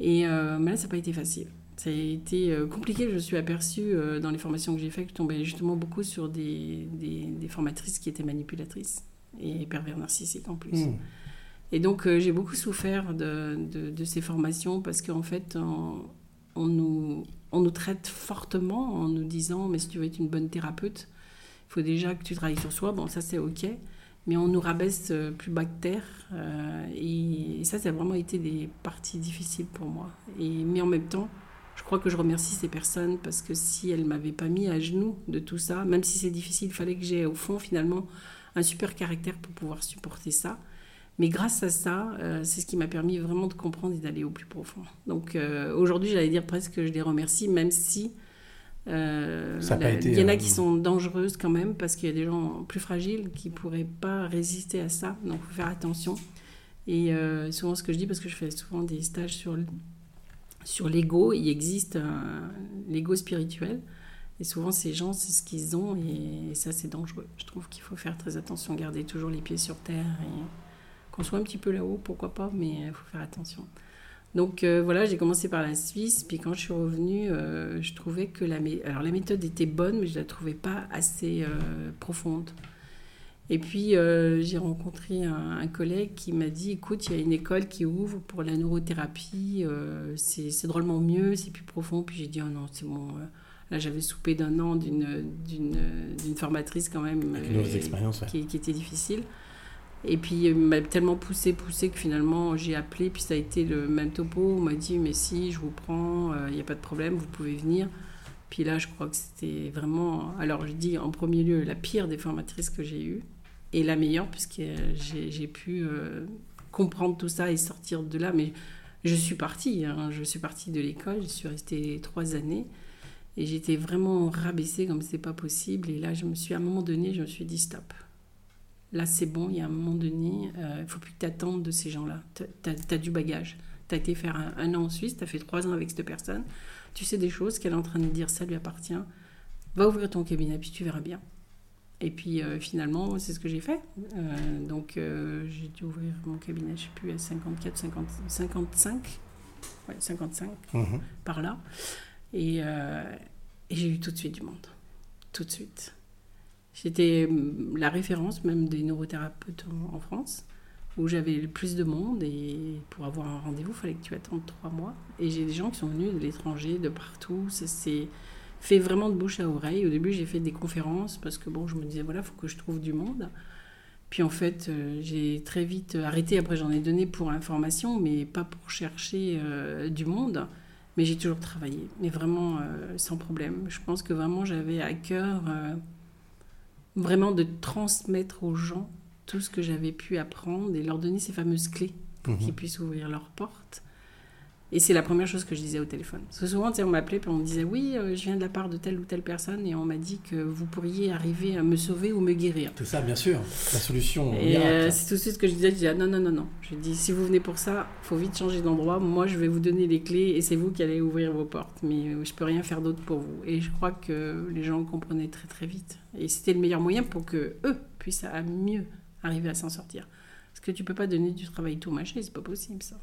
Et mais là, ça n'a pas été facile. Ça a été euh, compliqué. Je suis aperçue euh, dans les formations que j'ai faites que je tombais justement beaucoup sur des, des, des formatrices qui étaient manipulatrices et pervers narcissiques en plus. Hmm. Et donc, euh, j'ai beaucoup souffert de, de, de ces formations parce qu'en fait, on, on nous, on nous traite fortement en nous disant Mais si tu veux être une bonne thérapeute, il faut déjà que tu travailles sur soi. Bon, ça, c'est OK. Mais on nous rabaisse euh, plus bas que terre. euh, et, et ça, ça a vraiment été des parties difficiles pour moi. Et, mais en même temps, je crois que je remercie ces personnes parce que si elles ne m'avaient pas mis à genoux de tout ça, même si c'est difficile, il fallait que j'ai au fond finalement un super caractère pour pouvoir supporter ça. Mais grâce à ça, euh, c'est ce qui m'a permis vraiment de comprendre et d'aller au plus profond. Donc euh, aujourd'hui, j'allais dire presque que je les remercie, même si euh, la- été, il y en a qui sont dangereuses quand même, parce qu'il y a des gens plus fragiles qui ne pourraient pas résister à ça. Donc il faut faire attention. Et souvent, ce que je dis, parce que je fais souvent des stages sur, sur l'ego, il existe l'ego spirituel. Et souvent, ces gens, c'est ce qu'ils ont, et, ça, c'est dangereux. Je trouve qu'il faut faire très attention, garder toujours les pieds sur terre, et qu'on soit un petit peu là-haut, pourquoi pas, mais il faut faire attention. Donc euh, voilà, j'ai commencé par la Suisse, puis quand je suis revenue, euh, je trouvais que la, la méthode était bonne, mais je la trouvais pas assez euh, profonde. Et puis euh, j'ai rencontré un, un collègue qui m'a dit, écoute, il y a une école qui ouvre pour la neurothérapie, euh, c'est drôlement mieux, c'est plus profond. Puis j'ai dit, oh non, c'est bon. euh, Là, j'avais soupé d'un an d'une formatrice quand même euh, expérience, ouais. qui, qui était difficile. Et puis, il m'a tellement poussé, poussé que finalement, j'ai appelé, puis ça a été le même topo. On m'a dit, mais si, je vous prends, il n'y a pas de problème, vous pouvez venir. Puis là, je crois que c'était vraiment, alors je dis en premier lieu, la pire des formatrices que j'ai eues, et la meilleure, puisque j'ai j'ai pu euh, comprendre tout ça et sortir de là. Mais je suis partie, hein. je suis partie de l'école, je suis restée trois années. Et j'étais vraiment rabaissée comme c'est pas possible. Et là, je me suis, à un moment donné, je me suis dit stop. Là, c'est bon, il y a un moment donné, euh, il faut plus que tu de ces gens-là. Tu as, du bagage. Tu as été faire un, un an en Suisse, tu as fait trois ans avec cette personne. Tu sais des choses qu'elle est en train de dire, ça lui appartient. Va ouvrir ton cabinet, puis tu verras bien. Et puis euh, finalement, c'est ce que j'ai fait. Euh, donc euh, j'ai dû ouvrir mon cabinet, je sais plus, à 54, 50, 55. Ouais, 55, Mhm. par là. Et, et j'ai eu tout de suite du monde. Tout de suite. J'étais hum, la référence même des neurothérapeutes en, en France, où j'avais le plus de monde. Et pour avoir un rendez-vous, il fallait que tu attendes trois mois. Et j'ai des gens qui sont venus de l'étranger, de partout. Ça s'est fait vraiment de bouche à oreille. Au début, j'ai fait des conférences parce que bon, je me disais, voilà, il faut que je trouve du monde. Puis en fait, euh, j'ai très vite arrêté. Après, j'en ai donné pour l'information, mais pas pour chercher euh, du monde. Mais j'ai toujours travaillé, mais vraiment euh, sans problème. Je pense que vraiment j'avais à cœur vraiment de transmettre aux gens tout ce que j'avais pu apprendre et leur donner ces fameuses clés pour Mhm. qu'ils puissent ouvrir leurs portes. Et c'est la première chose que je disais au téléphone. Parce que souvent, on m'appelait puis on me disait Oui, euh, je viens de la part de telle ou telle personne et on m'a dit que vous pourriez arriver à me sauver ou me guérir. C'est ça, bien sûr. La solution Et euh, c'est tout de suite ce que je disais, je disais, ah, non, non, non, non. Je dis, si vous venez pour ça, faut vite changer d'endroit. Moi, je vais vous donner les clés et c'est vous qui allez ouvrir vos portes. Mais euh, je peux rien faire d'autre pour vous. Et je crois que les gens comprenaient très, très vite. Et c'était le meilleur moyen pour que eux puissent à mieux arriver à s'en sortir. Parce que tu peux pas donner du travail tout mâché, c'est pas possible, ça.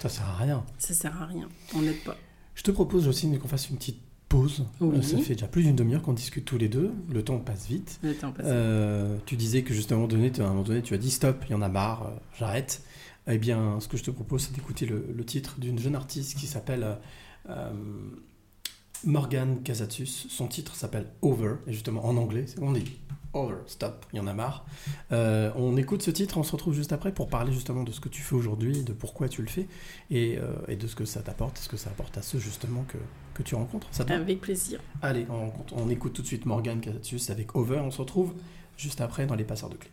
Ça sert à rien. Ça sert à rien. On n'aide pas. Je te propose, Jocelyne, qu'on fasse une petite pause. Oui. Euh, Ça fait déjà plus d'une demi-heure qu'on discute tous les deux. Le temps passe vite. Le temps passe. Euh, tu disais que juste à un moment donné, tu- à un moment donné, tu as dit stop, il y en a marre, euh, j'arrête. Eh bien, ce que je te propose, c'est d'écouter le, le titre d'une jeune artiste qui s'appelle euh, Morgan Casatsus. Son titre s'appelle Over, et justement en anglais, c'est- on dit Over, stop, il y en a marre. Euh, on écoute ce titre, on se retrouve juste après pour parler justement de ce que tu fais aujourd'hui, de pourquoi tu le fais, et, euh, et de ce que ça t'apporte, ce que ça apporte à ceux justement que, que tu rencontres. Ça Avec plaisir. Allez, on, on écoute tout de suite Morgan Casatsus avec Over, on se retrouve juste après dans les passeurs de clés.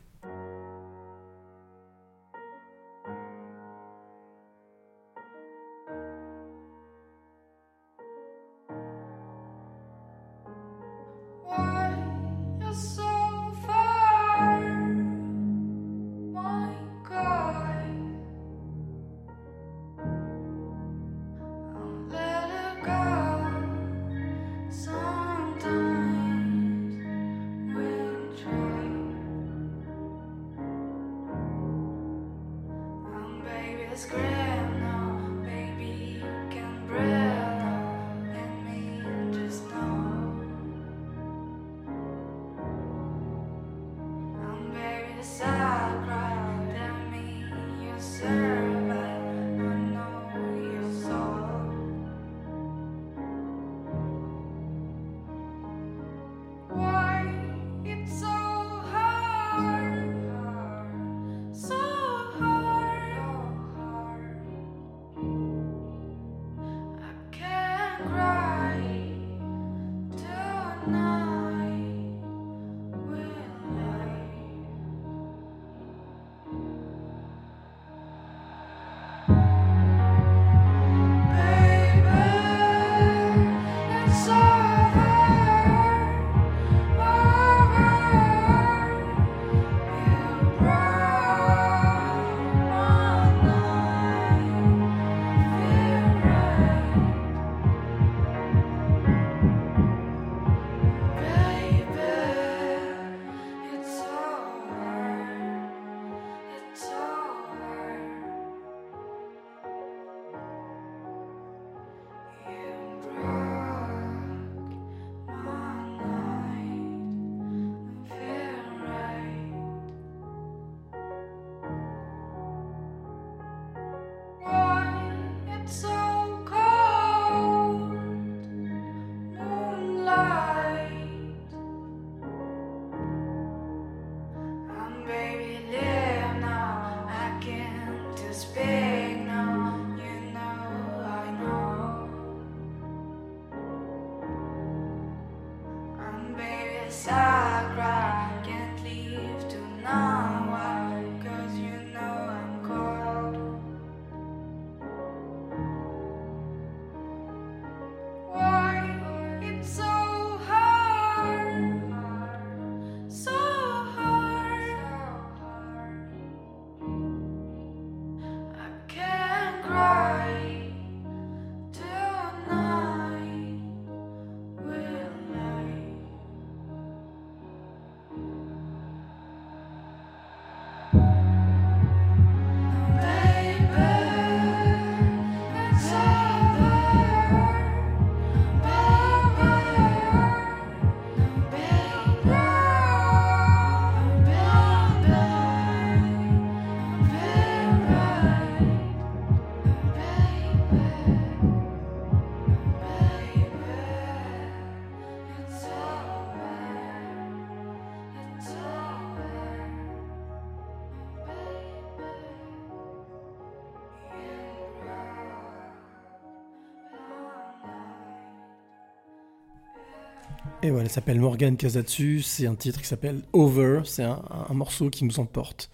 Elle s'appelle Morgan Casatsu, c'est un titre qui s'appelle Over, c'est un, morceau qui nous emporte,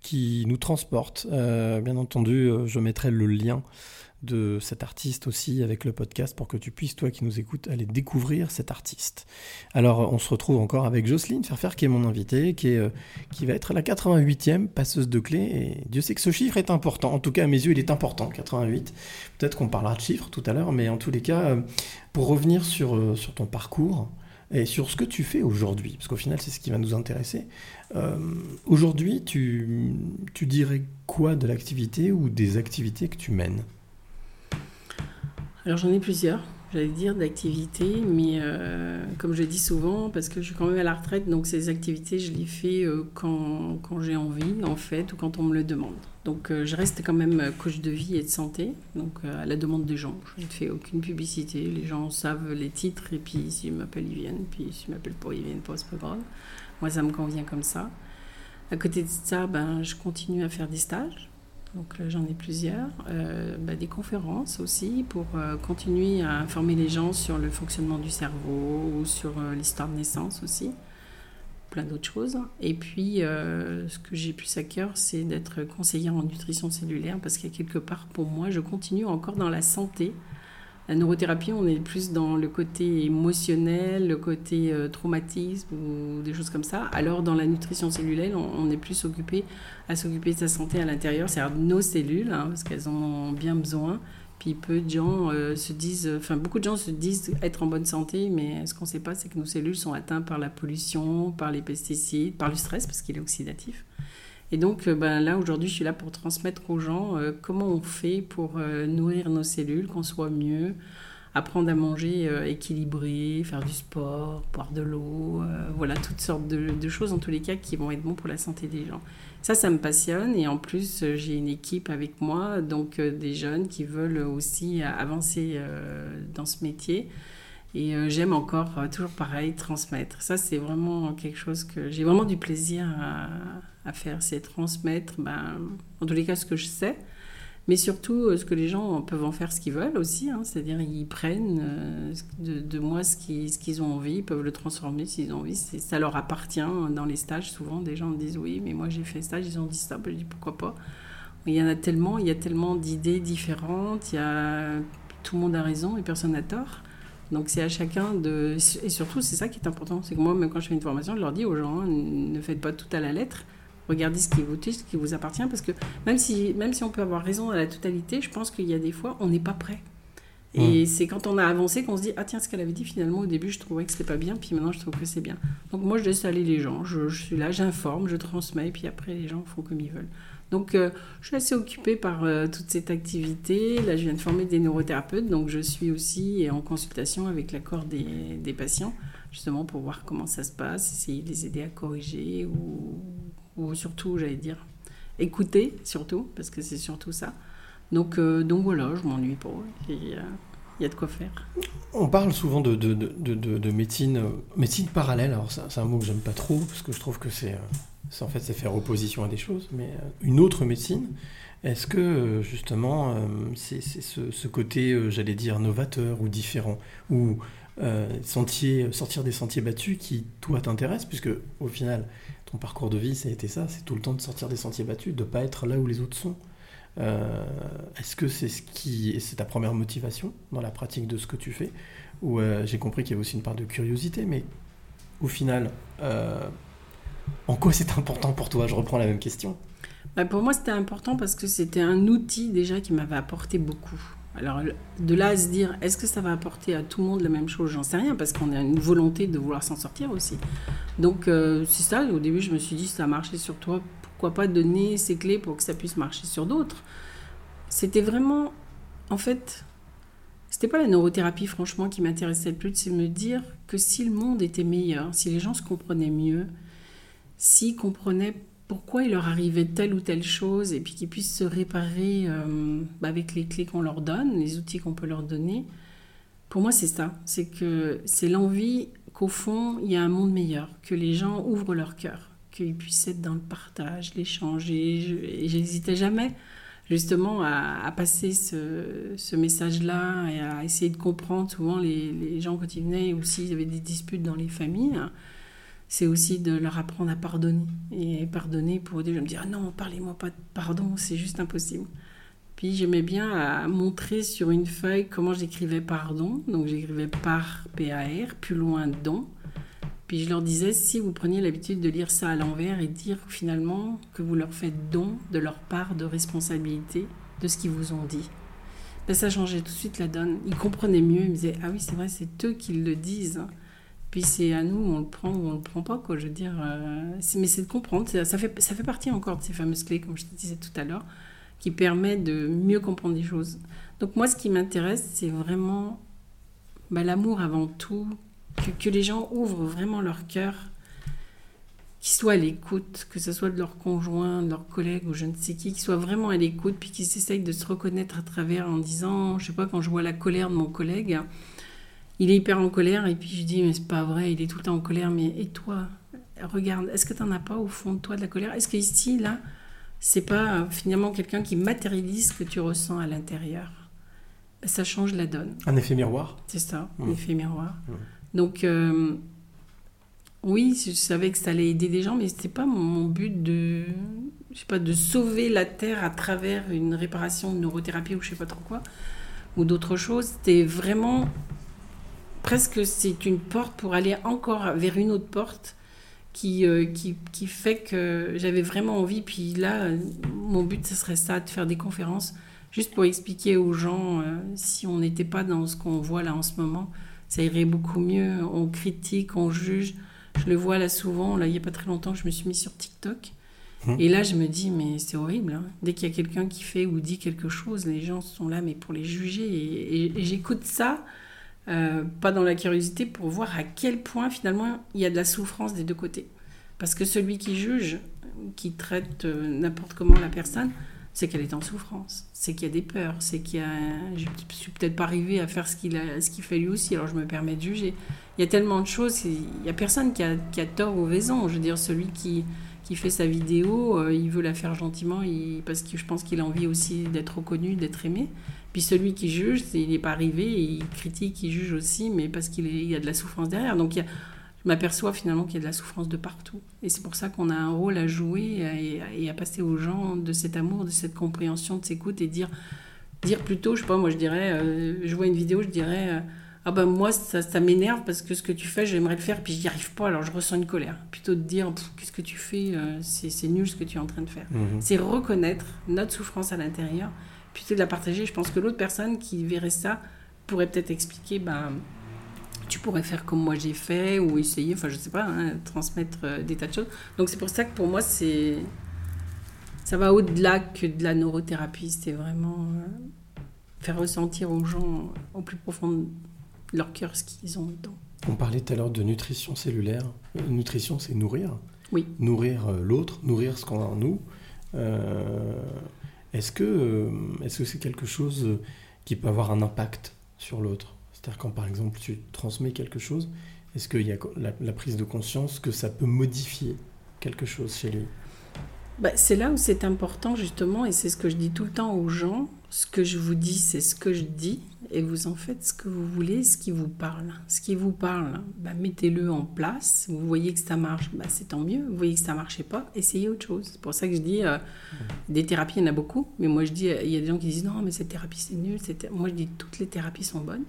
qui nous transporte. Euh, bien entendu, euh, je mettrai le lien de cet artiste aussi avec le podcast pour que tu puisses, toi qui nous écoutes, aller découvrir cet artiste. Alors, on se retrouve encore avec Jocelyne Ferfer, qui est mon invitée, qui, est, euh, qui va être la 88e passeuse de clés. Et Dieu sait que ce chiffre est important. En tout cas, à mes yeux, il est important, 88. Peut-être qu'on parlera de chiffres tout à l'heure, mais en tous les cas, pour revenir sur, sur ton parcours et sur ce que tu fais aujourd'hui, parce qu'au final, c'est ce qui va nous intéresser. Euh, aujourd'hui, tu, tu dirais quoi de l'activité ou des activités que tu mènes? Alors j'en ai plusieurs. J'allais dire, d'activités, mais euh, comme je dis souvent, parce que je suis quand même à la retraite, donc ces activités, je les fais euh, quand, quand j'ai envie, en fait, ou quand on me le demande. Donc euh, je reste quand même coach de vie et de santé, donc à la demande des gens. Je ne fais aucune publicité, les gens savent les titres, et puis s'ils m'appellent, ils viennent, puis s'ils m'appellent pas, ils viennent pas, c'est pas grave. Moi, ça me convient comme ça. À côté de ça, ben, je continue à faire des stages. Donc là, j'en ai plusieurs. Euh, bah, des conférences aussi pour euh, continuer à informer les gens sur le fonctionnement du cerveau ou sur euh, l'histoire de naissance aussi. Plein d'autres choses. Et puis, euh, ce que j'ai plus à cœur, c'est d'être conseillère en nutrition cellulaire parce qu'il y a quelque part, pour moi, je continue encore dans la santé. La neurothérapie, on est plus dans le côté émotionnel, le côté euh, traumatisme ou des choses comme ça. Alors, dans la nutrition cellulaire, on, est plus occupé à s'occuper de sa santé à l'intérieur, c'est-à-dire nos cellules, hein, parce qu'elles en ont bien besoin. Puis peu de gens euh, se disent, enfin beaucoup de gens se disent être en bonne santé, mais ce qu'on ne sait pas, c'est que nos cellules sont atteintes par la pollution, par les pesticides, par le stress, parce qu'il est oxydatif. Et donc euh, ben, là, aujourd'hui, je suis là pour transmettre aux gens euh, comment on fait pour euh, nourrir nos cellules, qu'on soit mieux, apprendre à manger équilibré, faire du sport, boire de l'eau, voilà, toutes sortes de, choses en tous les cas qui vont être bons pour la santé des gens. Ça, ça me passionne et en plus, j'ai une équipe avec moi, donc des jeunes qui veulent aussi avancer dans ce métier. Et j'aime encore, toujours pareil, transmettre. Ça, c'est vraiment quelque chose que j'ai vraiment du plaisir à, à faire, c'est transmettre, ben, en tous les cas, ce que je sais, mais surtout euh, ce que les gens peuvent en faire ce qu'ils veulent aussi. hein. C'est-à-dire, ils prennent euh, de, moi ce qu'ils ont envie, ils peuvent le transformer s'ils ont envie. C'est- Ça leur appartient dans les stages. Souvent, des gens me disent Oui, mais moi j'ai fait stage, ils ont dit ça. Ben, je dis Pourquoi pas? Il y en a tellement, il y a tellement d'idées différentes, il y a, tout le monde a raison et personne n'a tort. Donc c'est à chacun de... Et surtout, c'est ça qui est important. C'est que moi, même quand je fais une formation, je leur dis aux gens, hein, ne faites pas tout à la lettre. Regardez ce qui vous touche, ce qui vous appartient. Parce que même si, même si on peut avoir raison à la totalité, je pense qu'il y a des fois, on n'est pas prêt. Et c'est quand on a avancé qu'on se dit, ah tiens, ce qu'elle avait dit finalement au début, je trouvais que c'était pas bien, puis maintenant je trouve que c'est bien. Donc moi, je laisse aller les gens. Je, je suis là, j'informe, je transmets, puis après, les gens font comme ils veulent. Donc, euh, je suis assez occupée par euh, toute cette activité. Là, je viens de former des neurothérapeutes, donc je suis aussi en consultation avec l'accord des, des patients, justement pour voir comment ça se passe, essayer de les aider à corriger ou, ou surtout, j'allais dire, écouter surtout, parce que c'est surtout ça. Donc, euh, donc voilà, je m'ennuie pas. Il il y a de quoi faire. On parle souvent de, de, de, de- de- de médecine, euh, médecine parallèle. Alors, c'est un mot que j'aime pas trop, parce que je trouve que c'est. euh, en fait, faire opposition à des choses. Mais euh, une autre médecine, est-ce que, euh, justement, euh, c'est ce, ce côté, euh, j'allais dire, novateur ou différent, ou euh, sortir des sentiers battus qui, toi, t'intéresse, puisque, au final, ton parcours de vie, ça a été ça, c'est tout le temps de sortir des sentiers battus, de pas être là où les autres sont. Euh, Est-ce que c'est ce qui, c'est ta première motivation dans la pratique de ce que tu fais? Ou euh, j'ai compris qu'il y avait aussi une part de curiosité, mais au final, euh, en quoi c'est important pour toi? Je reprends la même question. Bah, pour moi, c'était important parce que c'était un outil déjà qui m'avait apporté beaucoup. Alors, de là à se dire, est-ce que ça va apporter à tout le monde la même chose? J'en sais rien parce qu'on a une volonté de vouloir s'en sortir aussi. Donc, euh, c'est ça. Au début, je me suis dit, ça a marché sur toi, pourquoi pas donner ces clés pour que ça puisse marcher sur d'autres? C'était vraiment, en fait, c'était pas la neurothérapie, franchement, qui m'intéressait le plus, c'est me dire que si le monde était meilleur, si les gens se comprenaient mieux, s'ils comprenaient pourquoi il leur arrivait telle ou telle chose et puis qu'ils puissent se réparer euh, bah, avec les clés qu'on leur donne, les outils qu'on peut leur donner. Pour moi, c'est ça. C'est que c'est l'envie qu'au fond, il y a un monde meilleur, que les gens ouvrent leur cœur, qu'ils puissent être dans le partage, l'échange. Et j'hésitais jamais justement à, passer ce, message-là et à essayer de comprendre souvent les, les gens quand ils venaient ou s'il y avait des disputes dans les familles c'est aussi de leur apprendre à pardonner. Et pardonner pour dire, je me dis, ah non, parlez-moi pas de pardon, c'est juste impossible. Puis j'aimais bien à montrer sur une feuille comment j'écrivais pardon. Donc j'écrivais par P-A-R, plus loin don. Puis je leur disais, si vous preniez l'habitude de lire ça à l'envers et dire finalement que vous leur faites don de leur part de responsabilité de ce qu'ils vous ont dit. Ben, ça changeait tout de suite la donne. Ils comprenaient mieux, ils me disaient, ah oui, c'est vrai, c'est eux qui le disent. Puis c'est à nous, on le prend ou on le prend pas, quoi. Je veux dire, euh, mais c'est de comprendre. Ça, fait, ça fait partie encore de ces fameuses clés, comme je te disais tout à l'heure, qui permet de mieux comprendre les choses. Donc moi, ce qui m'intéresse, c'est vraiment bah, l'amour avant tout, que, que les gens ouvrent vraiment leur cœur, qu'ils soient à l'écoute, que ce soit de leur conjoint, de leurs collègues ou je ne sais qui, qu'ils soient vraiment à l'écoute, puis qu'ils essayent de se reconnaître à travers en disant, je sais pas, quand je vois la colère de mon collègue, il est hyper en colère, et puis je dis, mais c'est pas vrai, il est tout le temps en colère, mais et toi Regarde, est-ce que tu n'en as pas au fond de toi de la colère? Est-ce que ici, là, c'est pas euh, finalement quelqu'un qui matérialise ce que tu ressens à l'intérieur? Ben, Ça change la donne. Un effet miroir? C'est ça, Mm. l'effet miroir. Mm. Donc, euh, oui, je savais que ça allait aider des gens, mais c'était pas mon, mon but de, je sais pas, de sauver la Terre à travers une réparation de neurothérapie ou je sais pas trop quoi, ou d'autres choses. C'était vraiment presque c'est une porte pour aller encore vers une autre porte qui, euh, qui, qui fait que j'avais vraiment envie. Puis là, mon but, ce serait ça, de faire des conférences, juste pour expliquer aux gens, euh, si on n'était pas dans ce qu'on voit là en ce moment, ça irait beaucoup mieux. On critique, on juge. Je le vois là souvent, là, il n'y a pas très longtemps, je me suis mis sur TikTok. Mhm. Et là, je me dis, mais c'est horrible. hein. Dès qu'il y a quelqu'un qui fait ou dit quelque chose, les gens sont là, mais pour les juger. Et, et- et j'écoute ça, euh, pas dans la curiosité, pour voir à quel point finalement il y a de la souffrance des deux côtés. Parce que celui qui juge, qui traite euh, n'importe comment la personne, c'est qu'elle est en souffrance, c'est qu'il y a des peurs, c'est qu'il y a. Je suis peut-être pas arrivé à faire ce qu'il a, fait lui aussi, alors je me permets de juger. Il y a tellement de choses, il y a personne qui a, qui a tort ou raison. Je veux dire, celui qui, qui fait sa vidéo, euh, il veut la faire gentiment parce que je pense qu'il a envie aussi d'être reconnu, d'être aimé. Puis celui qui juge, il n'est pas arrivé, il critique, il juge aussi, mais parce qu'il y a de la souffrance derrière. Donc je m'aperçois finalement qu'il y a de la souffrance de partout. Et c'est pour ça qu'on a un rôle à jouer et, à passer aux gens de cet amour, de cette compréhension, de s'écoute et dire, dire plutôt, je sais pas, moi je dirais, euh, je vois une vidéo, je dirais, euh, ah ben moi ça, ça m'énerve parce que ce que tu fais, j'aimerais le faire, puis j'y arrive pas, alors je ressens une colère. Plutôt de dire, qu'est-ce que tu fais, euh, c'est c'est nul ce que tu es en train de faire. Mhm. C'est reconnaître notre souffrance à l'intérieur, plutôt de la partager. Je pense que l'autre personne qui verrait ça pourrait peut-être expliquer, ben, tu pourrais faire comme moi j'ai fait, ou essayer, enfin je sais pas, hein, transmettre euh, des tas de choses. Donc c'est pour ça que pour moi, c'est ça va au-delà que de la neurothérapie. C'est vraiment euh, faire ressentir aux gens au plus profond leur cœur ce qu'ils ont dedans. On parlait tout à l'heure de nutrition cellulaire. Euh, Nutrition, c'est nourrir. Oui. Nourrir euh, l'autre, nourrir ce qu'on a en nous. Euh, est-ce que euh, est-ce que c'est quelque chose qui peut avoir un impact sur l'autre? C'est-à-dire quand par exemple tu transmets quelque chose, est-ce qu'il y a la prise de conscience que ça peut modifier quelque chose chez lui? Bah, c'est là où c'est important justement, et c'est ce que je dis tout le temps aux gens. Ce que je vous dis, c'est ce que je dis, et vous en faites ce que vous voulez, ce qui vous parle. Ce qui vous parle, bah, mettez-le en place. Vous voyez que ça marche, bah, c'est tant mieux. Vous voyez que ça ne marchait pas, essayez autre chose. C'est pour ça que je dis, euh, des thérapies, il y en a beaucoup, mais moi je dis, il y a des gens qui disent non, mais cette thérapie c'est nul. Moi je dis, toutes les thérapies sont bonnes,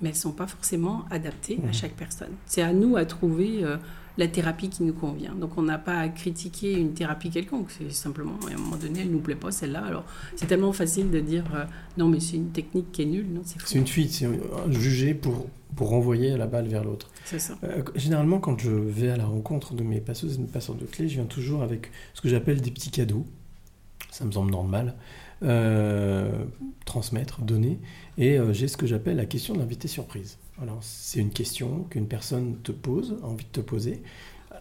mais elles ne sont pas forcément adaptées à chaque personne. C'est à nous à trouver euh, la thérapie qui nous convient. Donc on n'a pas à critiquer une thérapie quelconque, c'est simplement, à un moment donné, elle ne nous plaît pas celle-là. Alors c'est tellement facile de dire euh, non, mais c'est une technique qui est nulle. Non, c'est faux. C'est une fuite, c'est un- juger pour, pour renvoyer la balle vers l'autre. C'est ça. Euh, généralement, quand je vais à la rencontre de mes passeuses et de mes passeurs de clés, je viens toujours avec ce que j'appelle des petits cadeaux. Ça me semble normal. Euh, transmettre, donner. Et j'ai ce que j'appelle la question d'invité surprise. Alors, c'est une question qu'une personne te pose, a envie de te poser.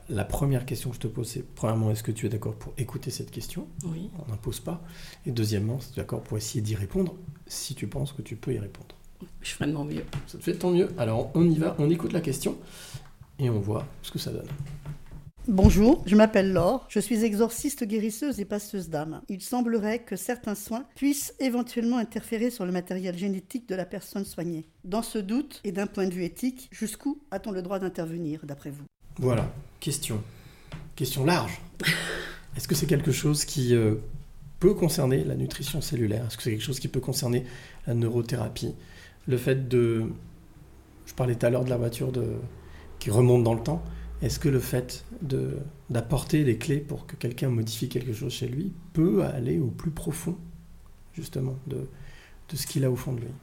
La première question que je te pose, c'est premièrement, est-ce que tu es d'accord pour écouter cette question? Oui. On n'impose pas. Et deuxièmement, est-ce que tu es d'accord pour essayer d'y répondre si tu penses que tu peux y répondre Je ferai de mon mieux. ça te fait tant mieux? Alors on y va, on écoute la question et on voit ce que ça donne. Bonjour, je m'appelle Laure, je suis exorciste guérisseuse et passeuse d'âme. Il semblerait que certains soins puissent éventuellement interférer sur le matériel génétique de la personne soignée. Dans ce doute, et d'un point de vue éthique, jusqu'où a-t-on le droit d'intervenir, d'après vous? Voilà, question. Question large. [LAUGHS] Est-ce que c'est quelque chose qui euh, peut concerner la nutrition cellulaire? Est-ce que c'est quelque chose qui peut concerner la neurothérapie? Le fait de... Je parlais tout à l'heure de la voiture de... qui remonte dans le temps. Est-ce que le fait de- d'apporter les clés pour que quelqu'un modifie quelque chose chez lui peut aller au plus profond, justement, de, de ce qu'il a au fond de lui?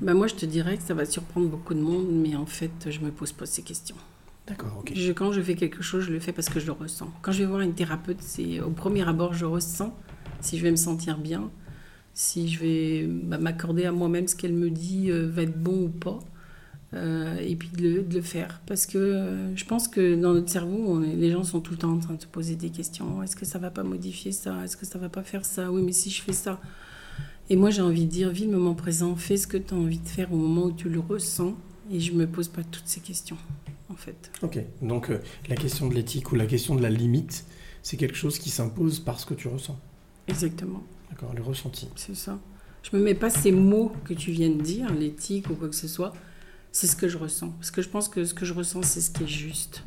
Bah, moi, je te dirais que ça va surprendre beaucoup de monde, mais en fait, je me pose pas ces questions. D'accord, ok. Je- quand je fais quelque chose, je le fais parce que je le ressens. Quand je vais voir une thérapeute, c'est au premier abord, je ressens si je vais me sentir bien, si je vais bah, m'accorder à moi-même ce qu'elle me dit euh, va être bon ou pas. Euh, et puis de le, de le faire. Parce que euh, je pense que dans notre cerveau, on est- les gens sont tout le temps en train de se poser des questions. Est-ce que ça va pas modifier ça? Est-ce que ça va pas faire ça? Oui, mais si je fais ça. Et moi, j'ai envie de dire, vis le moment présent, fais ce que tu as envie de faire au moment où tu le ressens. Et je me pose pas toutes ces questions, en fait. Ok, donc euh, la question de l'éthique ou la question de la limite, c'est quelque chose qui s'impose parce que tu ressens. Exactement. D'accord, le ressenti. C'est ça. Je me mets pas ces mots que tu viens de dire, l'éthique ou quoi que ce soit. C'est ce que je ressens. Parce que je pense que ce que je ressens, c'est ce qui est juste.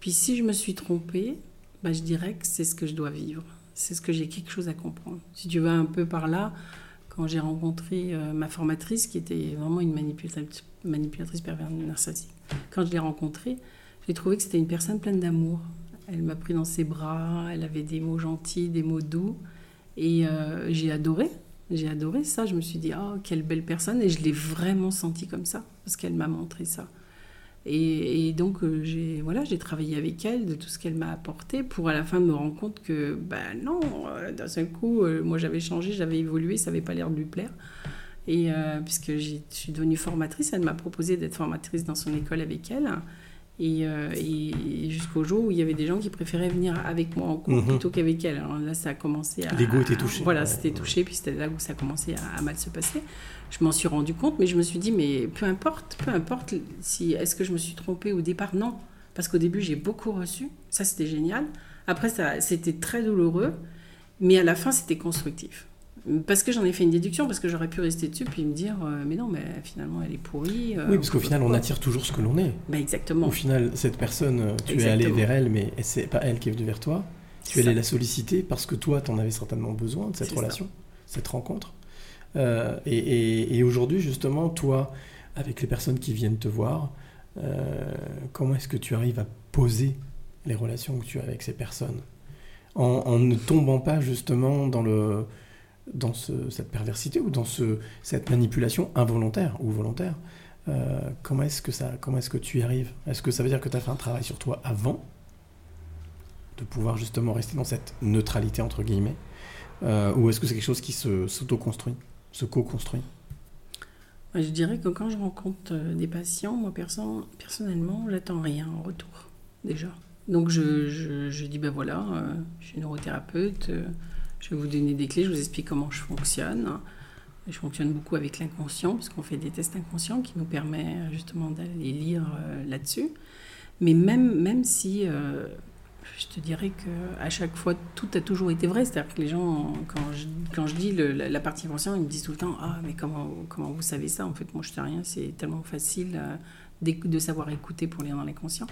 Puis si je me suis trompée, bah, je dirais que c'est ce que je dois vivre. C'est ce que j'ai quelque chose à comprendre. Si tu vas un peu par là, quand j'ai rencontré euh, ma formatrice, qui était vraiment une manipulatrice, manipulatrice pervers narcissique, quand je l'ai rencontrée, j'ai trouvé que c'était une personne pleine d'amour. Elle m'a pris dans ses bras, elle avait des mots gentils, des mots doux. Et euh, j'ai adoré. J'ai adoré ça. Je me suis dit, oh, quelle belle personne. Et je l'ai vraiment senti comme ça, parce qu'elle m'a montré ça. Et, et donc, euh, j'ai voilà, j'ai travaillé avec elle de tout ce qu'elle m'a apporté pour à la fin me rendre compte que, ben non, euh, d'un seul coup, euh, moi j'avais changé, j'avais évolué, ça n'avait pas l'air de lui plaire. Et puisque je suis devenue formatrice, elle m'a proposé d'être formatrice dans son école avec elle. Et, euh, et jusqu'au jour où il y avait des gens qui préféraient venir avec moi en cours Mhm. plutôt qu'avec elle. Alors là, ça a commencé à. L'ego était touché. Voilà, Ouais. c'était touché, puis c'était là où ça a commencé à, à mal se passer. Je m'en suis rendu compte, mais je me suis dit, mais peu importe, peu importe si est-ce que je me suis trompée au départ, non. Parce qu'au début, j'ai beaucoup reçu, ça c'était génial. Après, ça, c'était très douloureux, mais à la fin, c'était constructif. Parce que j'en ai fait une déduction, parce que j'aurais pu rester dessus puis me dire, euh, mais non, mais finalement, elle est pourrie. euh, oui, parce qu'au final, on attire toujours ce que l'on est. Bah, exactement. Au final, cette personne, euh, tu es allé vers elle, mais c'est pas elle qui est venue vers toi. Tu C'est es allé ça. la solliciter parce que toi, tu en avais certainement besoin de cette C'est ça. relation, cette rencontre. Euh, et et- et aujourd'hui, justement, toi, avec les personnes qui viennent te voir, comment est-ce que tu arrives à poser les relations que tu as avec ces personnes? En, en ne tombant pas justement dans, le, dans ce- cette perversité ou dans ce, cette manipulation involontaire ou volontaire euh, comment est-ce que ça, comment est-ce que tu y arrives? Est-ce que ça veut dire que tu as fait un travail sur toi avant de pouvoir justement rester dans cette neutralité entre guillemets, Euh, ou est-ce que c'est quelque chose qui se s'auto-construit, se co-construit? Je dirais que quand je rencontre euh, des patients, moi perso- personnellement, j'attends rien en retour, déjà. Donc je, dis, ben voilà, je suis neurothérapeute, je vais vous donner des clés, je vous explique comment je fonctionne. Je fonctionne beaucoup avec l'inconscient, parce qu'on fait des tests inconscients qui nous permettent euh, justement d'aller lire euh, là-dessus. Mais même, même si, euh, je te dirais que à chaque fois, tout a toujours été vrai. C'est-à-dire que les gens, quand je, quand je dis la, partie inconsciente, ils me disent tout le temps Ah, mais comment, comment vous savez ça? En fait, moi, je sais rien. C'est tellement facile de savoir écouter pour lire dans l'inconscient.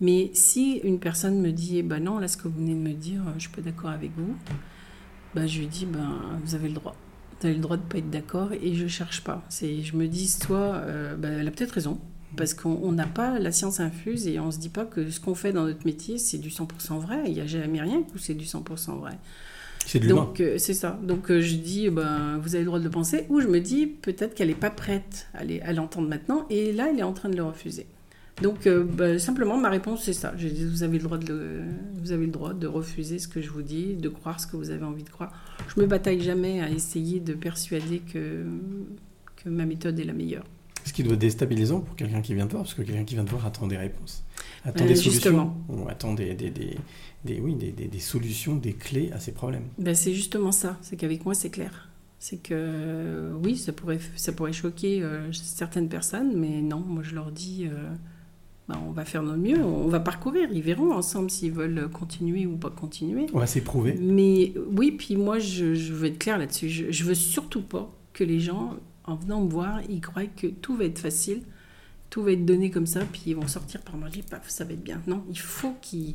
Mais si une personne me dit eh ben non, là, ce que vous venez de me dire, je suis pas d'accord avec vous, ben, je lui dis ben, Vous avez le droit. Vous avez le droit de pas être d'accord et je cherche pas. C'est, je me dis soit euh, ben, elle a peut-être raison. Parce qu'on on n'a pas la science infuse et on se dit pas que ce qu'on fait dans notre métier, c'est du 100% vrai. Il n'y a jamais rien où c'est du 100% vrai. C'est de. Donc, euh, c'est ça. Donc, euh, je dis, ben, vous avez le droit de le penser. Ou je me dis, peut-être qu'elle n'est pas prête à l'entendre maintenant. Et là, elle est en train de le refuser. Donc, euh, ben, simplement, ma réponse, c'est ça. Je dis, vous avez, le droit de le- vous avez le droit de refuser ce que je vous dis, de croire ce que vous avez envie de croire. Je me bataille jamais à essayer de persuader que, que ma méthode est la meilleure. Ce qui doit être déstabilisant pour quelqu'un qui vient te voir, parce que quelqu'un qui vient te voir attend des réponses, attend Euh, des solutions, ou attend des, des, des, des- oui, des, des- des solutions, des clés à ses problèmes. Ben, c'est justement ça, c'est qu'avec moi c'est clair. C'est que oui, ça pourrait, ça pourrait choquer euh, certaines personnes, mais non, moi je leur dis, euh, ben, on va faire notre mieux, on va parcourir, ils verront ensemble s'ils veulent continuer ou pas continuer. On va s'éprouver. Mais oui, puis moi je, je veux être clair là-dessus, je, je veux surtout pas que les gens, en venant me voir, ils croient que tout va être facile, tout va être donné comme ça, puis ils vont sortir par magie, paf, ça va être bien. Non, il faut qu'ils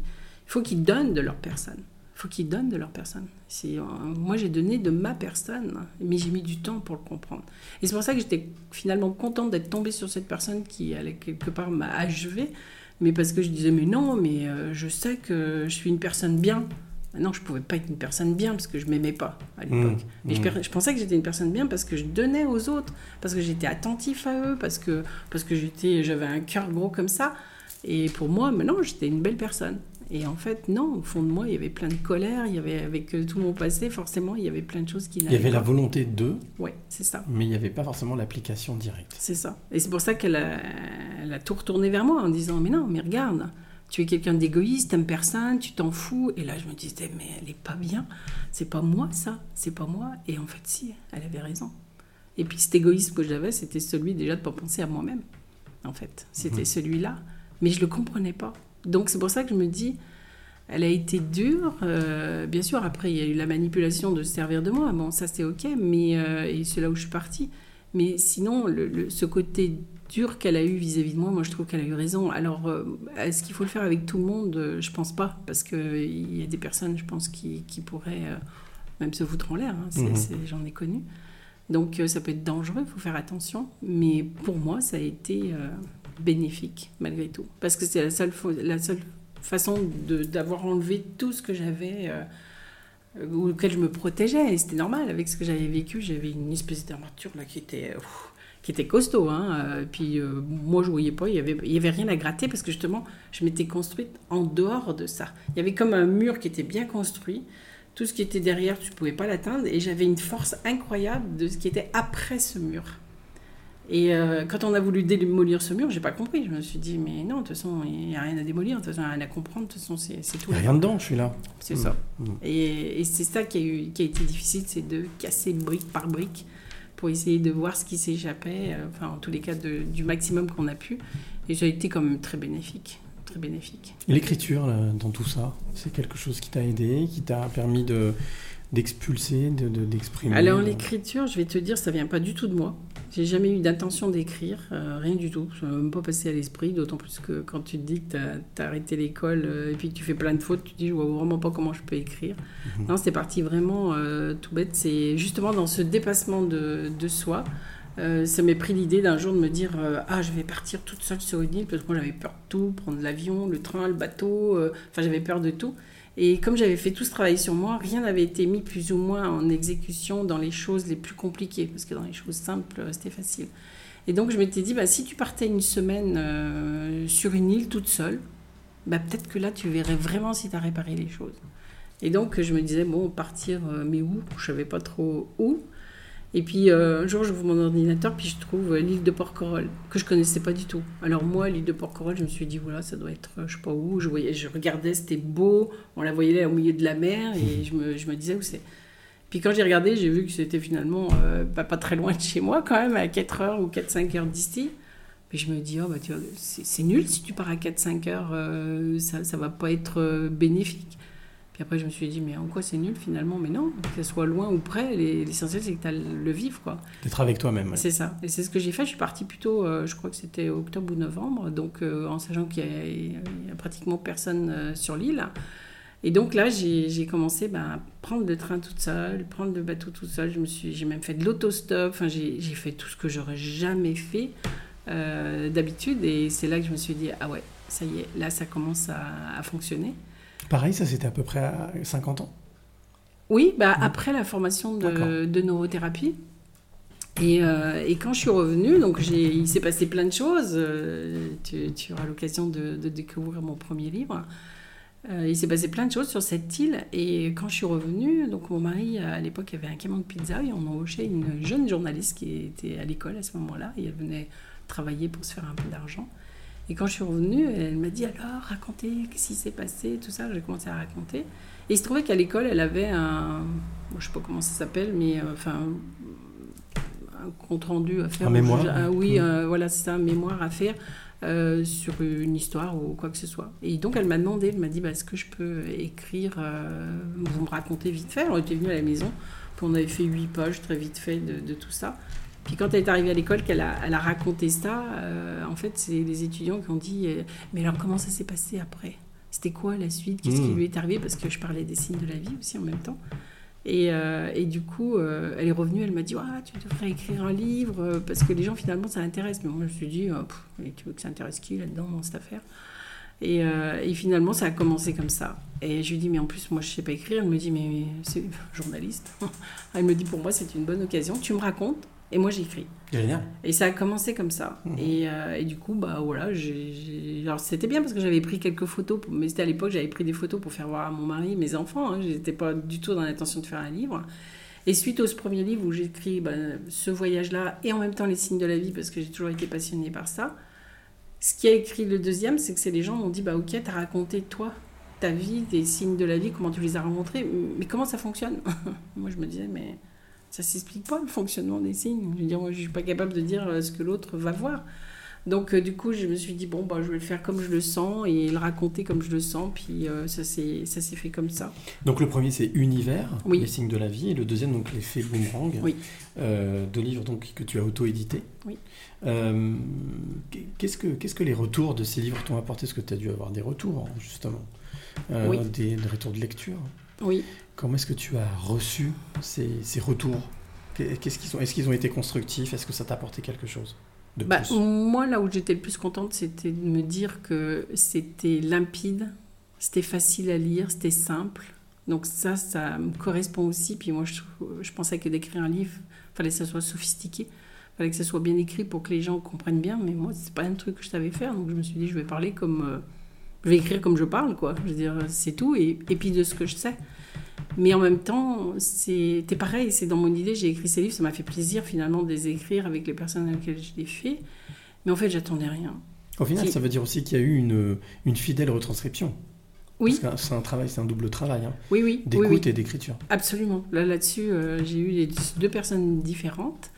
il faut qu'ils donnent de leur personne. Il faut qu'ils donnent de leur personne. C'est, euh, moi, j'ai donné de ma personne, mais j'ai mis du temps pour le comprendre. Et c'est pour ça que j'étais finalement contente d'être tombée sur cette personne qui, allait quelque part, m'a achevé. Mais parce que je disais, mais non, mais euh, je sais que je suis une personne bien. Non, je pouvais pas être une personne bien parce que je m'aimais pas à l'époque. Mmh, Et je, mmh. je pensais que j'étais une personne bien parce que je donnais aux autres, parce que j'étais attentif à eux, parce que, parce que j'étais, j'avais un cœur gros comme ça. Et pour moi, maintenant, j'étais une belle personne. Et en fait, non, au fond de moi, il y avait plein de colère, il y avait, avec euh, tout mon passé, forcément, il y avait plein de choses qui Il y avait la volonté de, Ouais, c'est ça. mais il n'y avait pas forcément l'application directe. C'est ça. Et c'est pour ça qu'elle a, elle a tout retourné vers moi en disant Mais non, mais regarde, tu es quelqu'un d'égoïste, t'aimes personne, tu t'en fous. Et là, je me disais Mais elle est pas bien. C'est pas moi, ça. C'est pas moi. Et en fait, si, elle avait raison. Et puis cet égoïsme que j'avais, c'était celui déjà de ne pas penser à moi-même. En fait, c'était Mhm. celui-là. Mais je le comprenais pas. Donc c'est pour ça que je me dis elle a été dure. euh, bien sûr, après, il y a eu la manipulation de se servir de moi. Bon, ça, c'est OK. Mais, euh, et c'est là où je suis partie. Mais sinon, le, le- ce côté dur qu'elle a eu vis-à-vis de moi, moi, je trouve qu'elle a eu raison. Alors, euh, est-ce qu'il faut le faire avec tout le monde? Je pense pas. Parce qu'il y a des personnes, je pense, qui, qui pourraient même se foutre en l'air. hein. C'est- Mhm. c'est- J'en ai connu. Donc, ça peut être dangereux, il faut faire attention. Mais pour moi, ça a été bénéfique, malgré tout. Parce que c'est la seule, la seule façon d'avoir enlevé tout ce que j'avais, euh, auquel je me protégeais. Et c'était normal, avec ce que j'avais vécu, j'avais une espèce d'armature là qui était, qui était costaud. Hein. Euh, Puis euh, moi, je voyais pas, il avait, y avait rien à gratter parce que justement, je m'étais construite en dehors de ça. Il y avait comme un mur qui était bien construit. Tout ce qui était derrière, tu ne pouvais pas l'atteindre. Et j'avais une force incroyable de ce qui était après ce mur. Et euh, quand on a voulu démolir ce mur, j'ai pas compris. Je me suis dit, mais non, de toute façon, il n'y a rien à démolir, de toute façon, il n'y a rien à comprendre, de toute façon, c'est tout. Il n'y a rien dedans, je suis là. C'est Mm. ça. Mm. Et, et c'est ça qui a, eu, qui a été difficile, c'est de casser brique par brique pour essayer de voir ce qui s'échappait, euh, enfin, en tous les cas, de- du maximum qu'on a pu. Et ça a été quand même très bénéfique. Très bénéfique. L'écriture, dans tout ça, c'est quelque chose qui t'a aidé, qui t'a permis de d'expulser, de- de- d'exprimer. Alors de- l'écriture, je vais te dire, ça vient pas du tout de moi. J'ai jamais eu d'intention d'écrire, euh, rien du tout. Ça m'a même pas passé à l'esprit, d'autant plus que quand tu te dis que tu as, arrêté l'école euh, et puis que tu fais plein de fautes, tu te dis, je vois vraiment pas comment je peux écrire. Mhm. Non, c'est parti vraiment euh, tout bête. C'est justement dans ce dépassement de, de soi. euh, ça m'est pris l'idée d'un jour de me dire euh, ah je vais partir toute seule sur une île parce que moi j'avais peur de tout prendre l'avion le train le bateau euh, enfin j'avais peur de tout et comme j'avais fait tout ce travail sur moi, rien n'avait été mis plus ou moins en exécution dans les choses les plus compliquées, parce que dans les choses simples, c'était facile. Et donc je m'étais dit, bah, si tu partais une semaine euh, sur une île toute seule, bah, peut-être que là, tu verrais vraiment si tu as réparé les choses. Et donc je me disais, bon, partir, euh, mais où? Je savais pas trop où. Et puis euh, un jour, j'ouvre mon ordinateur, puis je trouve euh, l'île de Porquerolles, que je connaissais pas du tout. Alors moi, l'île de Porquerolles, je me suis dit, voilà, ça doit être, euh, je sais pas où. Je, voyais, je regardais, c'était beau, on la voyait là au milieu de la mer, et je me, je me disais où c'est. Puis quand j'ai regardé, j'ai vu que c'était finalement euh, pas, pas très loin de chez moi, quand même, à 4 heures ou 4-5 heures d'ici. Puis je me dis, oh, bah, tu vois, c'est nul si tu pars à 4-5 heures, ça, ça va pas être bénéfique. Puis après, je me suis dit, mais en quoi c'est nul finalement? Mais non, que ce soit loin ou près, les- l'essentiel c'est que tu as le vivre, quoi. D'être avec toi-même. ouais. C'est ça. Et c'est ce que j'ai fait. Je suis partie plutôt, euh, je crois que c'était octobre ou novembre, donc euh, en sachant qu'il y, a- pratiquement personne euh, sur l'île. Et donc là, j'ai commencé ben, à prendre le train toute seule, prendre le bateau toute seule. J'ai même fait de l'autostop. Enfin, j'ai fait tout ce que j'aurais jamais fait d'habitude. Et c'est là que je me suis dit, ah ouais, ça y est, là, ça commence à, à fonctionner. Pareil, ça c'était à peu près à 50 ans. Oui, bah, après la formation de, de neurothérapie. Et, euh, et quand je suis revenue, donc j'ai- il s'est passé plein de choses. euh, tu, tu auras l'occasion de, de découvrir mon premier livre. Euh, il s'est passé plein de choses sur cette île. Et quand je suis revenue, donc mon mari, à l'époque, avait un camion de pizza et on embauchait une jeune journaliste qui était à l'école à ce moment-là. Et elle venait travailler pour se faire un peu d'argent. Et quand je suis revenue, elle m'a dit alors, racontez, qu'est-ce qui s'est passé, tout ça. J'ai commencé à raconter. Et il se trouvait qu'à l'école, elle avait un. bon, je sais pas comment ça s'appelle, mais euh, enfin. un compte rendu à faire. Un mémoire. Ah oui, euh, voilà, c'est ça, un mémoire à faire euh, sur une histoire ou quoi que ce soit. Et donc, elle m'a demandé, elle m'a dit bah, est-ce que je peux écrire, vous me racontez vite fait On était venus à la maison, puis on avait fait huit pages très vite fait de, de tout ça. Puis quand elle est arrivée à l'école, qu'elle a, elle a raconté ça, euh, en fait, c'est les étudiants qui ont dit euh, Mais alors, comment ça s'est passé après? C'était quoi la suite? Qu'est-ce qui Mm. lui est arrivé? Parce que je parlais des signes de la vie aussi en même temps. Et, euh, et du coup, elle est revenue, elle m'a dit ah, Tu devrais écrire un livre, parce que les gens, finalement, ça intéresse. Mais moi, je me suis dit Pff, Tu veux que ça intéresse qui là-dedans, dans cette affaire? Et, euh, et finalement, ça a commencé comme ça. Et je lui dis, mais en plus, moi, je sais pas écrire. Elle me dit, mais, mais c'est [LAUGHS] journaliste. Elle me dit, pour moi, c'est une bonne occasion. Tu me racontes Et moi, j'écris. Génial. Et ça a commencé comme ça. Et, euh, et du coup, bah voilà, j'ai- j'ai- alors c'était bien parce que j'avais pris quelques photos, pour- mais c'était à l'époque, j'avais pris des photos pour faire voir à mon mari, mes enfants. Hein, J'étais pas du tout dans l'intention de faire un livre. Et suite au ce premier livre où j'écris bah, ce voyage-là et en même temps les signes de la vie parce que j'ai toujours été passionnée par ça, ce qui a écrit le deuxième, c'est que c'est les gens m'ont dit bah ok, t'as raconté toi ta vie, tes signes de la vie, comment tu les as rencontrés, mais comment ça fonctionne? [LAUGHS] Moi je me disais mais ça s'explique pas le fonctionnement des signes. Je veux dire moi je suis pas capable de dire euh, ce que l'autre va voir. Donc euh, du coup je me suis dit bon bah je vais le faire comme je le sens et le raconter comme je le sens puis euh, ça s'est ça s'est fait comme ça. Donc le premier c'est Univers, Oui. les signes de la vie, et le deuxième donc l'effet boomerang, Oui. euh, deux livres donc que tu as auto-édités. Oui. Euh, qu'est-ce que qu'est-ce que les retours de ces livres t'ont apporté? Est-ce que tu as dû avoir des retours hein, justement, Oui. des, des retours de lecture? Oui. Comment est-ce que tu as reçu ces, ces retours? Qu'est-ce qu'ils ont Est-ce qu'ils ont été constructifs? Est-ce que ça t'a apporté quelque chose de Bah, plus? moi, là où j'étais le plus contente, c'était de me dire que c'était limpide, c'était facile à lire, c'était simple. Donc ça, ça me correspond aussi. Puis moi, je, je pensais que d'écrire un livre, fallait que ça soit sophistiqué, fallait que ça soit bien écrit pour que les gens comprennent bien. Mais moi, c'est pas un truc que je savais faire. Donc je me suis dit, je vais parler comme... je vais écrire comme je parle, quoi. Je veux dire, c'est tout. Et, et puis de ce que je sais. Mais en même temps, c'était pareil, c'est dans mon idée, j'ai écrit ces livres, ça m'a fait plaisir finalement de les écrire avec les personnes avec lesquelles je les fais. Mais en fait, j'attendais rien. Au final, ça veut dire aussi qu'il y a eu une, une fidèle retranscription. Oui. C'est un travail, c'est un double travail. hein, Oui, oui. oui, D'écoute oui. et d'écriture. Absolument. Là, là-dessus, euh, j'ai eu les deux personnes différentes.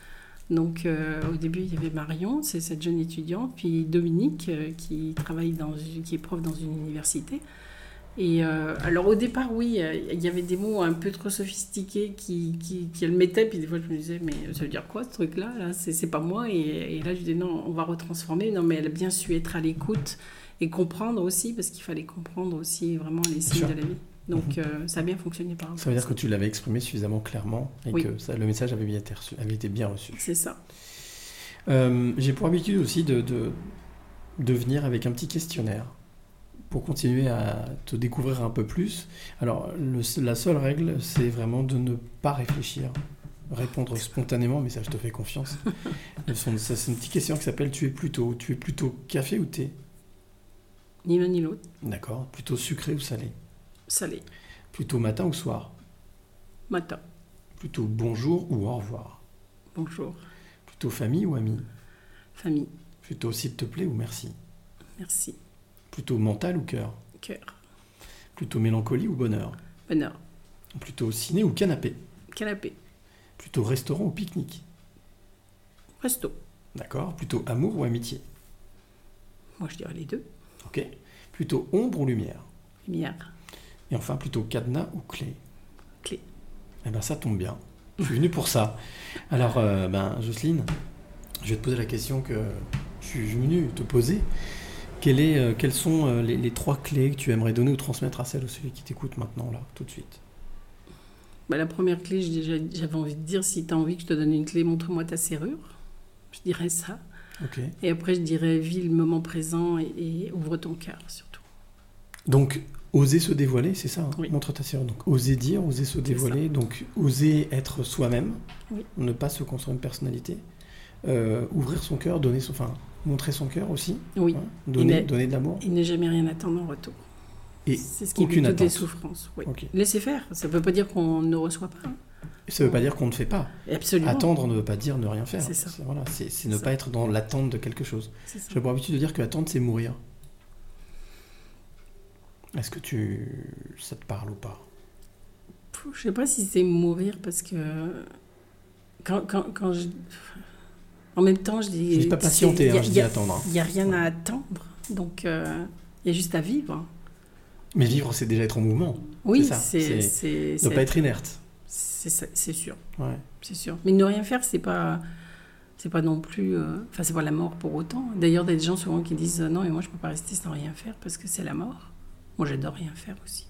Donc, euh, au début, il y avait Marion, c'est cette jeune étudiante, puis Dominique, euh, qui travaille dans, une- qui est prof dans une université. Et euh, alors, au départ, oui, il y avait des mots un peu trop sophistiqués qui, qui, qui le mettaient, puis des fois, je me disais, mais ça veut dire quoi ce truc-là là, C'est c'est pas moi. Et, et là, je disais, non, on va retransformer. Non, mais elle a bien su être à l'écoute et comprendre aussi, parce qu'il fallait comprendre aussi vraiment les signes de la vie. Donc, euh, ça a bien fonctionné par Ça veut dire que tu l'avais exprimé suffisamment clairement et Oui. que ça, le message avait bien été, reçu, avait été bien reçu. C'est ça. Euh, J'ai pour habitude aussi de, de, de venir avec un petit questionnaire pour continuer à te découvrir un peu plus. Alors, le- la seule règle, c'est vraiment de ne pas réfléchir, répondre spontanément, mais ça, je te fais confiance. [LAUGHS] C'est une petite question qui s'appelle Tu es plutôt, tu es plutôt café ou thé? Ni l'un ni l'autre. D'accord. Plutôt sucré ou salé? Salé. Plutôt matin ou soir? Matin. Plutôt bonjour ou au revoir? Bonjour. Plutôt famille ou ami Famille. Plutôt s'il te plaît ou merci? Merci. Plutôt mental ou cœur? Cœur. Plutôt mélancolie ou bonheur? Bonheur. Plutôt ciné ou canapé? Canapé. Plutôt restaurant ou pique-nique? Resto. D'accord. Plutôt amour ou amitié? Moi, je dirais les deux. Ok. Plutôt ombre ou lumière? Lumière. Et enfin, plutôt cadenas ou clé Clé. Eh ben, ça tombe bien. Je suis venu pour ça. Alors, euh, ben, Jocelyne, je vais te poser la question que je suis venu te poser. Quelle est, euh, quelles sont euh, les, les trois clés que tu aimerais donner ou transmettre à celle ou celui qui t'écoute maintenant, là, tout de suite? Bah, la première clé, j'avais envie de dire si tu as envie que je te donne une clé, montre-moi ta serrure. Je dirais ça. Et après, je dirais vis le moment présent et, et ouvre ton cœur surtout. Donc, oser se dévoiler, c'est ça hein Oui. Montre ta serrure. Donc, oser dire, oser se dévoiler. Donc, oser être soi-même, Oui. ne pas se construire une personnalité. Euh, ouvrir son cœur, donner son, enfin, montrer son cœur aussi. Oui. hein, donner, donner de l'amour. Et ne jamais rien attendre en retour. Et C'est ce qui aucune évite toutes les souffrances. Oui. Ok. Laissez faire. Ça ne veut pas dire qu'on ne reçoit pas. hein. Ça ne veut pas dire qu'on ne fait pas. Absolument. Attendre ne veut pas dire ne rien faire. C'est ça. Voilà, ne ça. pas être dans l'attente de quelque chose. J'ai pour habitude de dire que attendre, c'est mourir. Est-ce que tu ça te parle ou pas? Je sais pas si c'est mourir parce que quand, quand, quand je... En même temps, je dis... Je dis pas patienter, hein, je dis attendre, hein. Il n'y a rien à attendre. Donc, euh, il y a juste à vivre. Mais vivre, c'est déjà être en mouvement. Oui, ça. c'est... c'est- ne pas être inerte. C'est ça- sûr. Ouais. C'est sûr. Mais ne rien faire, c'est pas... C'est pas non plus... euh, Enfin, c'est pas la mort pour autant. D'ailleurs, il y a des gens souvent qui disent euh, non, et moi, je peux pas rester sans rien faire parce que c'est la mort. Moi, j'adore rien faire aussi.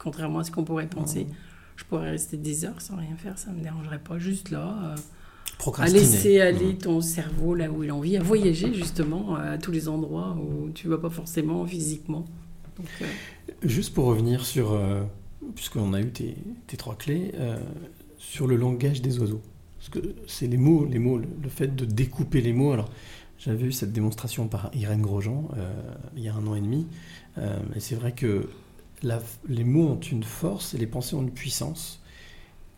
Contrairement à ce qu'on pourrait penser. Je pourrais rester des heures sans rien faire, ça me dérangerait pas. Juste là... euh, à laisser aller ton cerveau là où il a envie, à voyager justement à tous les endroits où tu vas pas forcément physiquement. Donc, euh, Juste pour revenir sur, euh, puisqu'on a eu tes, tes trois clés, euh, sur le langage des oiseaux. Parce que c'est les mots, les mots, le, le fait de découper les mots. Alors, j'avais eu cette démonstration par Irène Grosjean euh, il y a un an et demi. Euh, et c'est vrai que les mots ont une force et les pensées ont une puissance.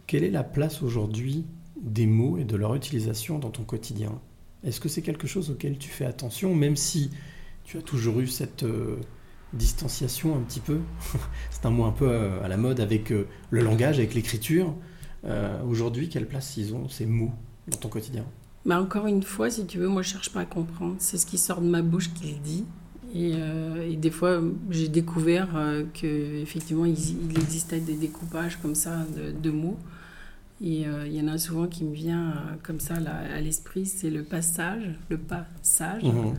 Quelle est la place aujourd'hui des mots et de leur utilisation dans ton quotidien? Est-ce que c'est quelque chose auquel tu fais attention, même si tu as toujours eu cette euh, distanciation un petit peu? [LAUGHS] C'est un mot un peu euh, à la mode avec le langage, avec l'écriture. Aujourd'hui, quelle place ils ont, ces mots, dans ton quotidien? Bah encore une fois, si tu veux, moi je cherche pas à comprendre. C'est ce qui sort de ma bouche qui le dit. Et, euh, et des fois, j'ai découvert euh, que effectivement, il, il existait des découpages comme ça de, de mots. Et euh, il y en a souvent qui me vient euh, comme ça là, à l'esprit, c'est le passage, le passage. Mhm.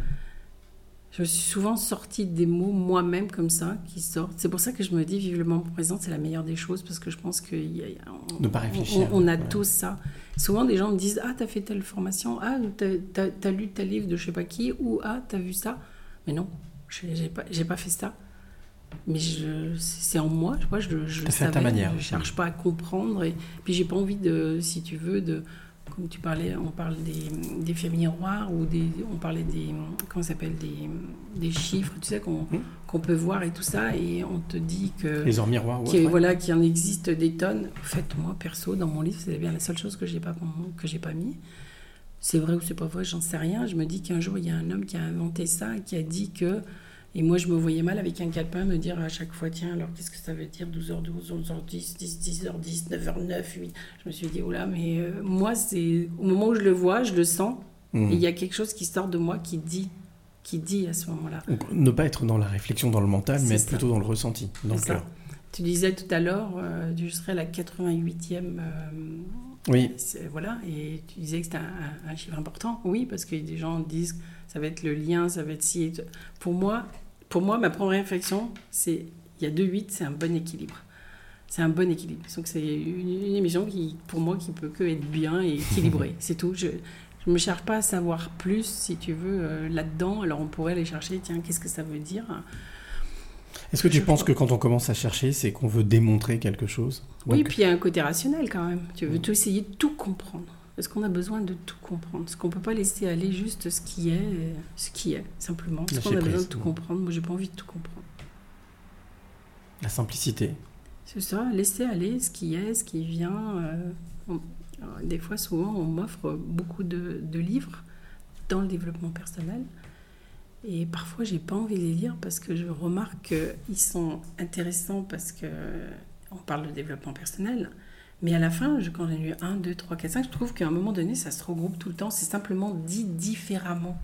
Je me suis souvent sortie des mots moi-même comme ça qui sortent. C'est pour ça que je me dis vive le moment présent, c'est la meilleure des choses parce que je pense que y a- on, Ne pas réfléchir. on- on a Ouais. tous ça. Souvent des gens me disent ah t'as fait telle formation, ah t'as lu tel livre de je sais pas qui ou ah t'as vu ça? Mais non, j'ai, j'ai pas j'ai pas fait ça. Mais je, c'est en moi, je vois, je, je le à ta savais, manière. Je cherche pas à comprendre et puis j'ai pas envie de, si tu veux, de comme tu parlais, on parle des, des faits miroirs ou des, on parlait des, comment s'appelle, des, des chiffres, tu sais, qu'on qu'on peut voir et tout ça, et on te dit que Les ors miroirs, ouais. voilà, qu'il en existe des tonnes. En fait, moi, perso, dans mon livre, c'est bien la seule chose que j'ai pas, que j'ai pas mis. C'est vrai ou c'est pas vrai, j'en sais rien. Je me dis qu'un jour, il y a un homme qui a inventé ça, qui a dit que. Et moi, je me voyais mal avec un calepin me dire à chaque fois tiens, alors qu'est-ce que ça veut dire 12h12, 11h10, 10, 10h10, 9h09, 8. Je me suis dit oh là, mais euh, moi, c'est. Au moment où je le vois, je le sens. Mhm. Et il y a quelque chose qui sort de moi qui dit, qui dit à ce moment-là. Ne pas être dans la réflexion, dans le mental, mais être ça. plutôt dans le ressenti, dans le cœur. Tu disais tout à l'heure, euh, je serais la 88e. euh, Oui. Voilà, et tu disais que c'était un, chiffre important. Oui, parce que des gens disent que ça va être le lien, ça va être si. Pour moi, pour moi, ma première réflexion, c'est il y a deux 8, c'est un bon équilibre. C'est un bon équilibre. Donc c'est une, une émission qui, pour moi, qui peut que être bien et équilibrée. [LAUGHS] c'est tout. Je ne me cherche pas à savoir plus, si tu veux, euh, là-dedans. Alors on pourrait aller chercher, tiens, qu'est-ce que ça veut dire? Est-ce que tu penses que quand on commence à chercher, c'est qu'on veut démontrer quelque chose Oui, puis il y a un côté rationnel quand même. Tu veux tout essayer de tout comprendre. Parce qu'on a besoin de tout comprendre? Parce qu'on ne peut pas laisser aller juste ce qui est, euh, ce qui est, simplement? Lâcher qu'on a besoin de tout comprendre? Moi, j'ai pas envie de tout comprendre. La simplicité. C'est ça, laisser aller ce qui est, ce qui vient. euh, on- alors, des fois, souvent, on m'offre beaucoup de, de livres dans le développement personnel. Et parfois, j'ai pas envie de les lire parce que je remarque qu'ils sont intéressants parce que on parle de développement personnel. Mais à la fin, je- quand j'ai lu 1, 2, 3, 4, 5, je trouve qu'à un moment donné, ça se regroupe tout le temps. C'est simplement dit différemment.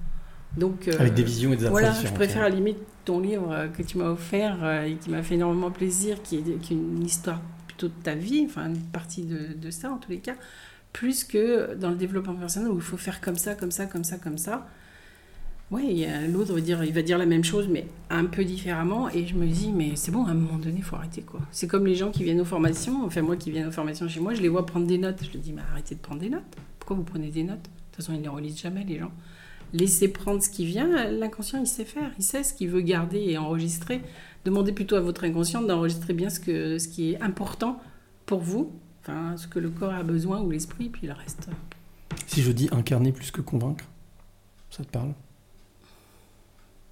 Donc, euh, Avec des visions et des Voilà, je préfère à la limite ton livre euh, que tu m'as offert euh, et qui m'a fait énormément plaisir, qui est, qui est une histoire plutôt de ta vie, enfin une partie de, de ça en tous les cas, plus que dans le développement personnel où il faut faire comme ça, comme ça, comme ça, comme ça. Oui, a- l'autre va dire, il va dire la même chose, mais un peu différemment. Et je me dis, mais c'est bon, à un moment donné, il faut arrêter. quoi. C'est comme les gens qui viennent aux formations. Enfin, moi qui viens aux formations chez moi, je les vois prendre des notes. Je leur dis, mais arrêtez de prendre des notes. Pourquoi vous prenez des notes? De toute façon, ils ne les relisent jamais, les gens. Laissez prendre ce qui vient. L'inconscient, il sait faire. Il sait ce qu'il veut garder et enregistrer. Demandez plutôt à votre inconscient d'enregistrer bien ce, que, ce qui est important pour vous, enfin, ce que le corps a besoin ou l'esprit, puis le reste. Si je dis incarner plus que convaincre, ça te parle?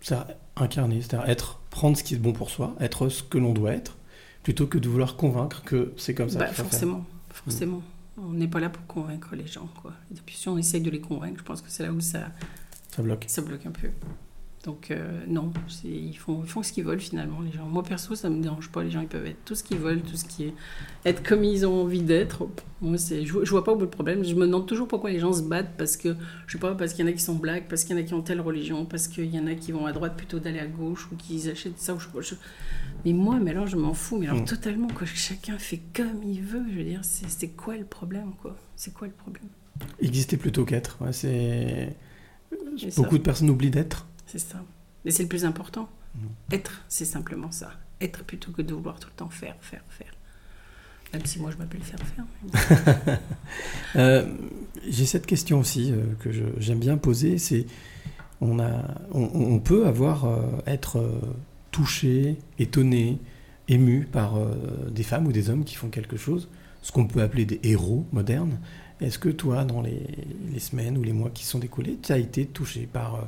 C'est incarner, c'est-à-dire être, prendre ce qui est bon pour soi, être ce que l'on doit être, plutôt que de vouloir convaincre que c'est comme ça Bah, forcément, forcément. On n'est pas là pour convaincre les gens, quoi. Et puis si on essaye de les convaincre, je pense que c'est là où ça. Ça bloque. ça bloque un peu. Donc euh, non, ils font, ils font ce qu'ils veulent finalement, les gens. Moi perso, ça me dérange pas. Les gens, ils peuvent être tout ce qu'ils veulent, tout ce qui est être comme ils ont envie d'être. Moi, c'est, je, je vois pas où est le problème. Je me demande toujours pourquoi les gens se battent parce que je sais pas, parce qu'il y en a qui sont blacks, parce qu'il y en a qui ont telle religion, parce qu'il y en a qui vont à droite plutôt d'aller à gauche ou qui achètent ça ou je sais pas. je- Mais moi, mais alors je m'en fous. Mais alors Mm. totalement quoi. Chacun fait comme il veut. Je veux dire, c'est, quoi le problème quoi? C'est quoi le problème? Exister plutôt qu'être. ouais, c'est... Ça. Beaucoup de personnes oublient d'être. C'est ça. Mais c'est le plus important. Être, c'est simplement ça. Être plutôt que de vouloir tout le temps faire, faire, faire. Même si moi je m'appelle faire, faire. [LAUGHS] Euh, J'ai cette question aussi euh, que j'aime bien poser, c'est on, a, on, on peut avoir euh, être euh, touché, étonné, ému par des femmes ou des hommes qui font quelque chose, ce qu'on peut appeler des héros modernes, Est-ce que toi, dans les, les semaines ou les mois qui sont découlés, tu as été touché par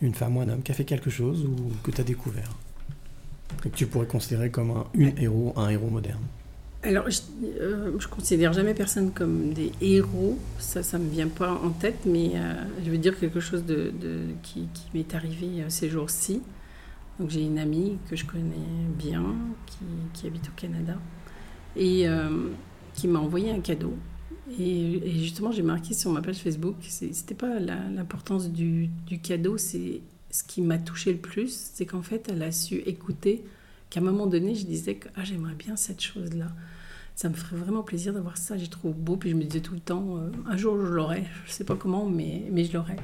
une femme ou un homme qui a fait quelque chose ou que tu as découvert Et que tu pourrais considérer comme un héros, un héros moderne Alors, je, euh, je considère jamais personne comme des héros, ça, ça me vient pas en tête, mais euh, je veux dire quelque chose de, qui, m'est arrivé euh, ces jours-ci. Donc, j'ai une amie que je connais bien, qui, qui habite au Canada, et euh, qui m'a envoyé un cadeau. Et, justement, j'ai marqué sur ma page Facebook, c'était pas l'importance du, cadeau, c'est ce qui m'a touché le plus, c'est qu'en fait, elle a su écouter qu'à un moment donné, je disais que ah, j'aimerais bien cette chose-là. Ça me ferait vraiment plaisir d'avoir ça, j'ai trouvé beau. Puis je me disais tout le temps, euh, un jour je l'aurai, je sais pas comment, mais, mais je l'aurai.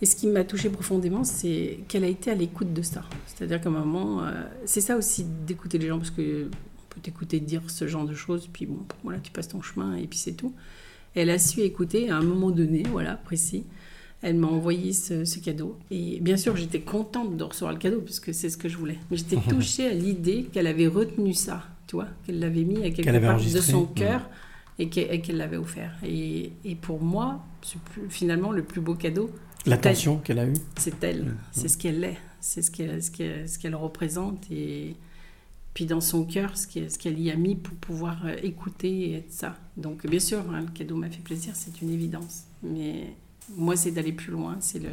Et ce qui m'a touché profondément, c'est qu'elle a été à l'écoute de ça. C'est-à-dire qu'à un moment, euh, c'est ça aussi d'écouter les gens, parce que peut t'écouter dire ce genre de choses, puis bon, voilà, tu passes ton chemin et puis c'est tout. Elle a su écouter à un moment donné, voilà, précis. Elle m'a envoyé ce, ce cadeau. Et bien sûr, j'étais contente de recevoir le cadeau, puisque c'est ce que je voulais. Mais j'étais [LAUGHS] touchée à l'idée qu'elle avait retenu ça, tu vois, qu'elle l'avait mis à quelque avait part de son cœur et qu'elle et qu'elle l'avait offert. Et, et pour moi, plus- finalement, le plus beau cadeau, L'attention qu'elle a eue c'est elle, c'est ce qu'elle est, c'est ce qu'elle ce qu'elle- ce qu'elle représente et puis dans son cœur, ce qu'elle y a mis pour pouvoir euh, écouter et être ça. Donc bien sûr, hein, le cadeau m'a fait plaisir, c'est une évidence. Mais moi, c'est d'aller plus loin, c'est le,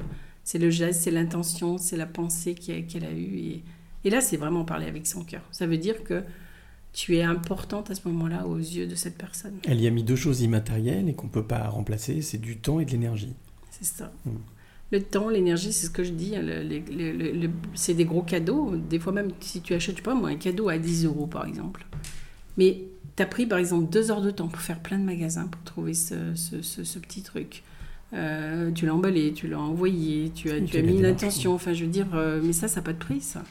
le geste, c'est l'intention, c'est la pensée qu'elle a eue. Et, et là, c'est vraiment parler avec son cœur. Ça veut dire que tu es importante à ce moment-là aux yeux de cette personne. Elle y a mis deux choses immatérielles et qu'on ne peut pas remplacer, c'est du temps et de l'énergie. C'est ça. Mm. Le temps, l'énergie, c'est ce que je dis. hein, c'est des gros cadeaux. Des fois même, si tu achètes, je sais pas moi, un cadeau à 10 euros, par exemple. Mais tu as pris, par exemple, deux heures de temps pour faire plein de magasins pour trouver ce, ce- ce- ce petit truc. Euh, tu l'as emballé, tu l'as envoyé, tu as, Oui, tu tu as l'as mis une. Enfin, je veux dire, euh, mais ça, ça n'a pas de prix, ça.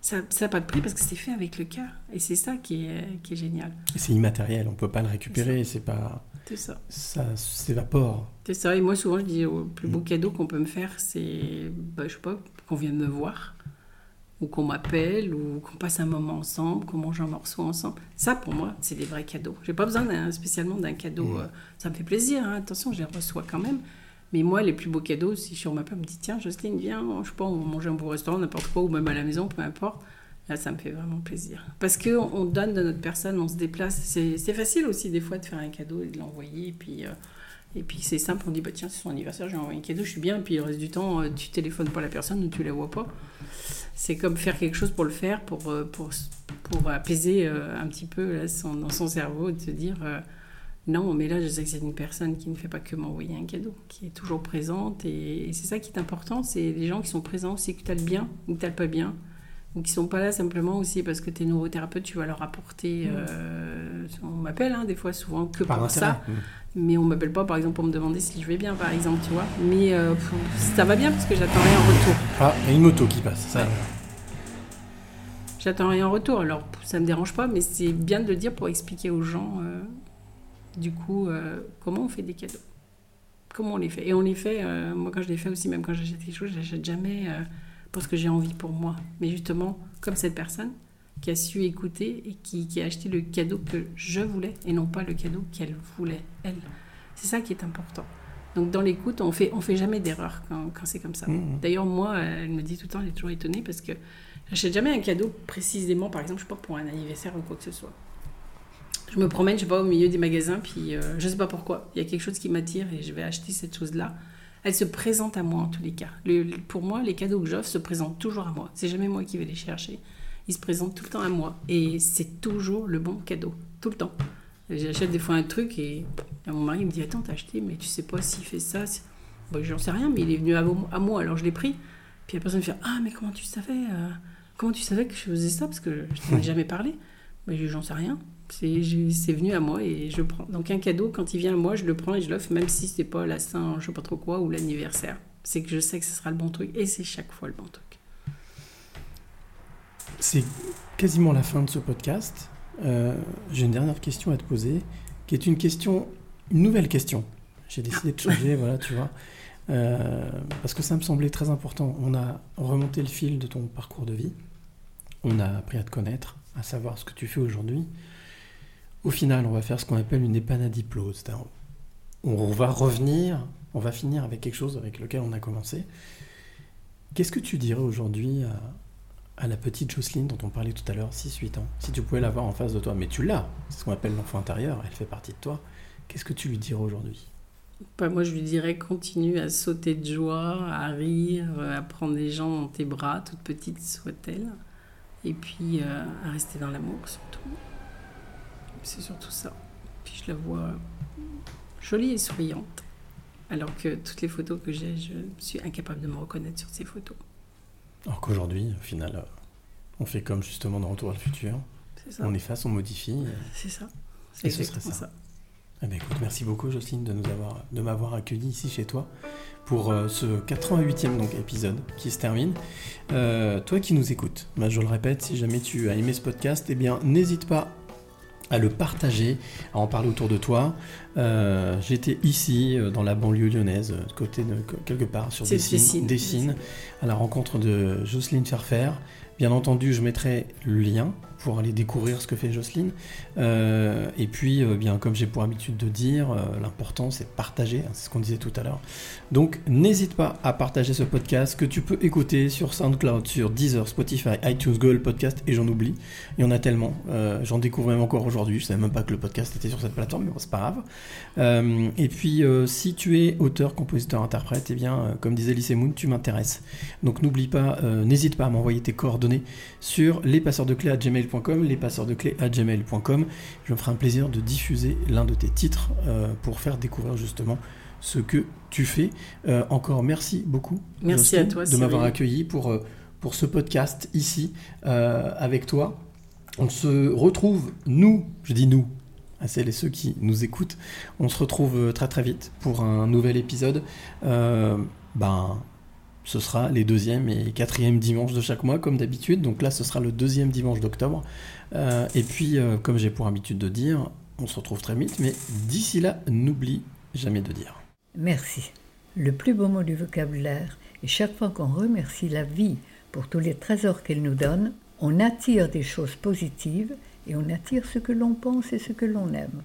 Ça n'a pas de prix parce que c'est fait avec le cœur. Et c'est ça qui est, qui est génial. C'est immatériel, on ne peut pas le récupérer, c'est pas. C'est ça. Ça s'évapore. C'est ça, et moi souvent je dis le plus beau cadeau qu'on peut me faire, c'est, bah, je sais pas, qu'on vienne me voir, ou qu'on m'appelle, ou qu'on passe un moment ensemble, qu'on mange un morceau ensemble. Ça pour moi, c'est des vrais cadeaux. J'ai pas besoin d'un- spécialement d'un cadeau. Euh, ça me fait plaisir, hein, attention, je les reçois quand même. Mais moi, les plus beaux cadeaux, si je m'appelle, me dit tiens, Jocelyne, viens, je sais pas, on va manger un beau restaurant, n'importe quoi, ou même à la maison, peu importe. Là, ça me fait vraiment plaisir. Parce qu'on on donne de notre personne, on se déplace. C'est facile aussi, des fois, de faire un cadeau et de l'envoyer. Et puis, euh, puis c'est simple, on dit bah, tiens, c'est son anniversaire, j'ai envoyé un cadeau, je suis bien. Et puis le reste du temps, euh, tu téléphones pas la personne ou tu la vois pas. C'est comme faire quelque chose pour le faire, pour, euh, pour, pour apaiser un petit peu là, son, dans son cerveau, de se dire non, mais là, je sais que c'est une personne qui ne fait pas que m'envoyer un cadeau, qui est toujours présente. Et, c'est ça qui est important, c'est les gens qui sont présents aussi, que tu as le bien ou que tu le pas bien. Ou qui sont pas là simplement aussi parce que tu es neurothérapeute, tu vas leur apporter. euh, on m'appelle hein, des fois, souvent que Par pour intérêt. ça. Mais on m'appelle pas, par exemple, pour me demander si je vais bien, par exemple, tu vois. Mais euh, ça va bien parce que j'attends rien en retour. Ah, il y a une moto qui passe. Ça, Ouais. J'attends rien en retour, alors ça me dérange pas, mais c'est bien de le dire pour expliquer aux gens, euh, du coup, comment on fait des cadeaux. Comment on les fait. Et on les fait, moi quand je les fais aussi, même quand j'achète quelque chose, j'achète jamais euh, parce que j'ai envie pour moi. Mais justement, comme cette personne qui a su écouter et qui, qui a acheté le cadeau que je voulais et non pas le cadeau qu'elle voulait, elle. C'est ça qui est important. Donc dans l'écoute, on fait, on fait jamais d'erreur quand, quand c'est comme ça. Mhm. D'ailleurs, moi, elle me dit tout le temps, elle est toujours étonnée parce que j'achète jamais un cadeau précisément, par exemple, je sais pas, pour un anniversaire ou quoi que ce soit. Je me promène, je sais pas, au milieu des magasins, puis euh, je sais pas pourquoi. Il y a quelque chose qui m'attire et je vais acheter cette chose-là. Elle se présente à moi en tous les cas. Pour moi, les cadeaux que j'offre se présentent toujours à moi. C'est jamais moi qui vais les chercher. Ils se présentent tout le temps à moi. Et c'est toujours le bon cadeau. Tout le temps. J'achète des fois un truc et mon mari me dit Attends, t'as acheté, mais tu sais pas s'il fait ça. Bon, J'en sais rien, mais il est venu à, moi, alors je l'ai pris. Puis la personne me fait Ah, mais comment tu savais euh, Comment tu savais que je faisais ça? Parce que je t'en ai jamais parlé. Mais j'en sais rien. C'est venu à moi et je prends. Donc un cadeau, quand il vient à moi, je le prends et je l'offre, même si c'est pas la Saint, je sais pas trop quoi, ou l'anniversaire. C'est que je sais que ce sera le bon truc et c'est chaque fois le bon truc. C'est quasiment la fin de ce podcast. Euh, J'ai une dernière question à te poser, qui est une question, une nouvelle question. J'ai décidé de changer, [LAUGHS] voilà, tu vois, Euh, parce que ça me semblait très important. On a remonté le fil de ton parcours de vie, on a appris à te connaître, à savoir ce que tu fais aujourd'hui. Au final, on va faire ce qu'on appelle une épanadiplose. On va revenir, on va finir avec quelque chose avec lequel on a commencé. Qu'est-ce que tu dirais aujourd'hui à, à la petite Jocelyne dont on parlait tout à l'heure, 6-8 ans? Si tu pouvais l'avoir en face de toi, mais tu l'as, c'est ce qu'on appelle l'enfant intérieur, elle fait partie de toi. Qu'est-ce que tu lui dirais aujourd'hui? Bah, moi, je lui dirais continue à sauter de joie, à rire, euh, à prendre les gens dans tes bras, toute petite soit-elle. Et puis euh, à rester dans l'amour, surtout. C'est surtout ça. Puis je la vois jolie et souriante. Alors que toutes les photos que j'ai, je suis incapable de me reconnaître sur ces photos. Alors qu'aujourd'hui, au final, euh, on fait comme justement dans Retour à le futur. Ça. On efface, on modifie. euh, C'est ça. Et C'est ce serait ça. ça. Eh ben, écoute, merci beaucoup Jocelyne de nous avoir, de m'avoir accueilli ici chez toi pour euh, ce 88e donc, épisode qui se termine. Euh, toi qui nous écoutes, bah, je le répète, si jamais tu as aimé ce podcast, eh bien n'hésite pas à le partager, à en parler autour de toi. Euh, J'étais ici, euh, dans la banlieue lyonnaise, euh, côté de quelque part sur Dessines, à la rencontre de Jocelyne Ferfer. Bien entendu, je mettrai le lien pour aller découvrir ce que fait Jocelyne. Euh, et puis, euh, bien comme j'ai pour habitude de dire, euh, l'important c'est de partager, hein, c'est ce qu'on disait tout à l'heure. Donc, n'hésite pas à partager ce podcast que tu peux écouter sur SoundCloud, sur Deezer, Spotify, iTunes, Google Podcast, et j'en oublie. Il y en a tellement. J'en découvre même encore aujourd'hui. Je savais même pas que le podcast était sur cette plateforme, mais bon, c'est pas grave. Et puis, si tu es auteur, compositeur, interprète, eh bien, comme disait Lise Moon, tu m'intéresses. Donc, n'oublie pas, n'hésite pas à m'envoyer tes coordonnées sur lespasseursdeclés@gmail.com, lespasseursdeclés@gmail.com. Je me ferai un plaisir de diffuser l'un de tes titres euh, pour faire découvrir justement ce que tu fais. Euh, encore merci beaucoup. Merci à toi, de m'avoir accueilli pour, euh, pour ce podcast ici euh, avec toi. On se retrouve, nous, je dis nous, à celles et ceux qui nous écoutent, on se retrouve euh, très très vite pour un nouvel épisode. Euh, ben, ce sera les deuxième et quatrième dimanches de chaque mois, comme d'habitude. Donc là, ce sera le deuxième dimanche d'octobre. Euh, et puis, euh, comme j'ai pour habitude de dire, on se retrouve très vite. Mais d'ici là, n'oublie jamais de dire. Merci. Le plus beau mot du vocabulaire, et chaque fois qu'on remercie la vie pour tous les trésors qu'elle nous donne, on attire des choses positives et on attire ce que l'on pense et ce que l'on aime.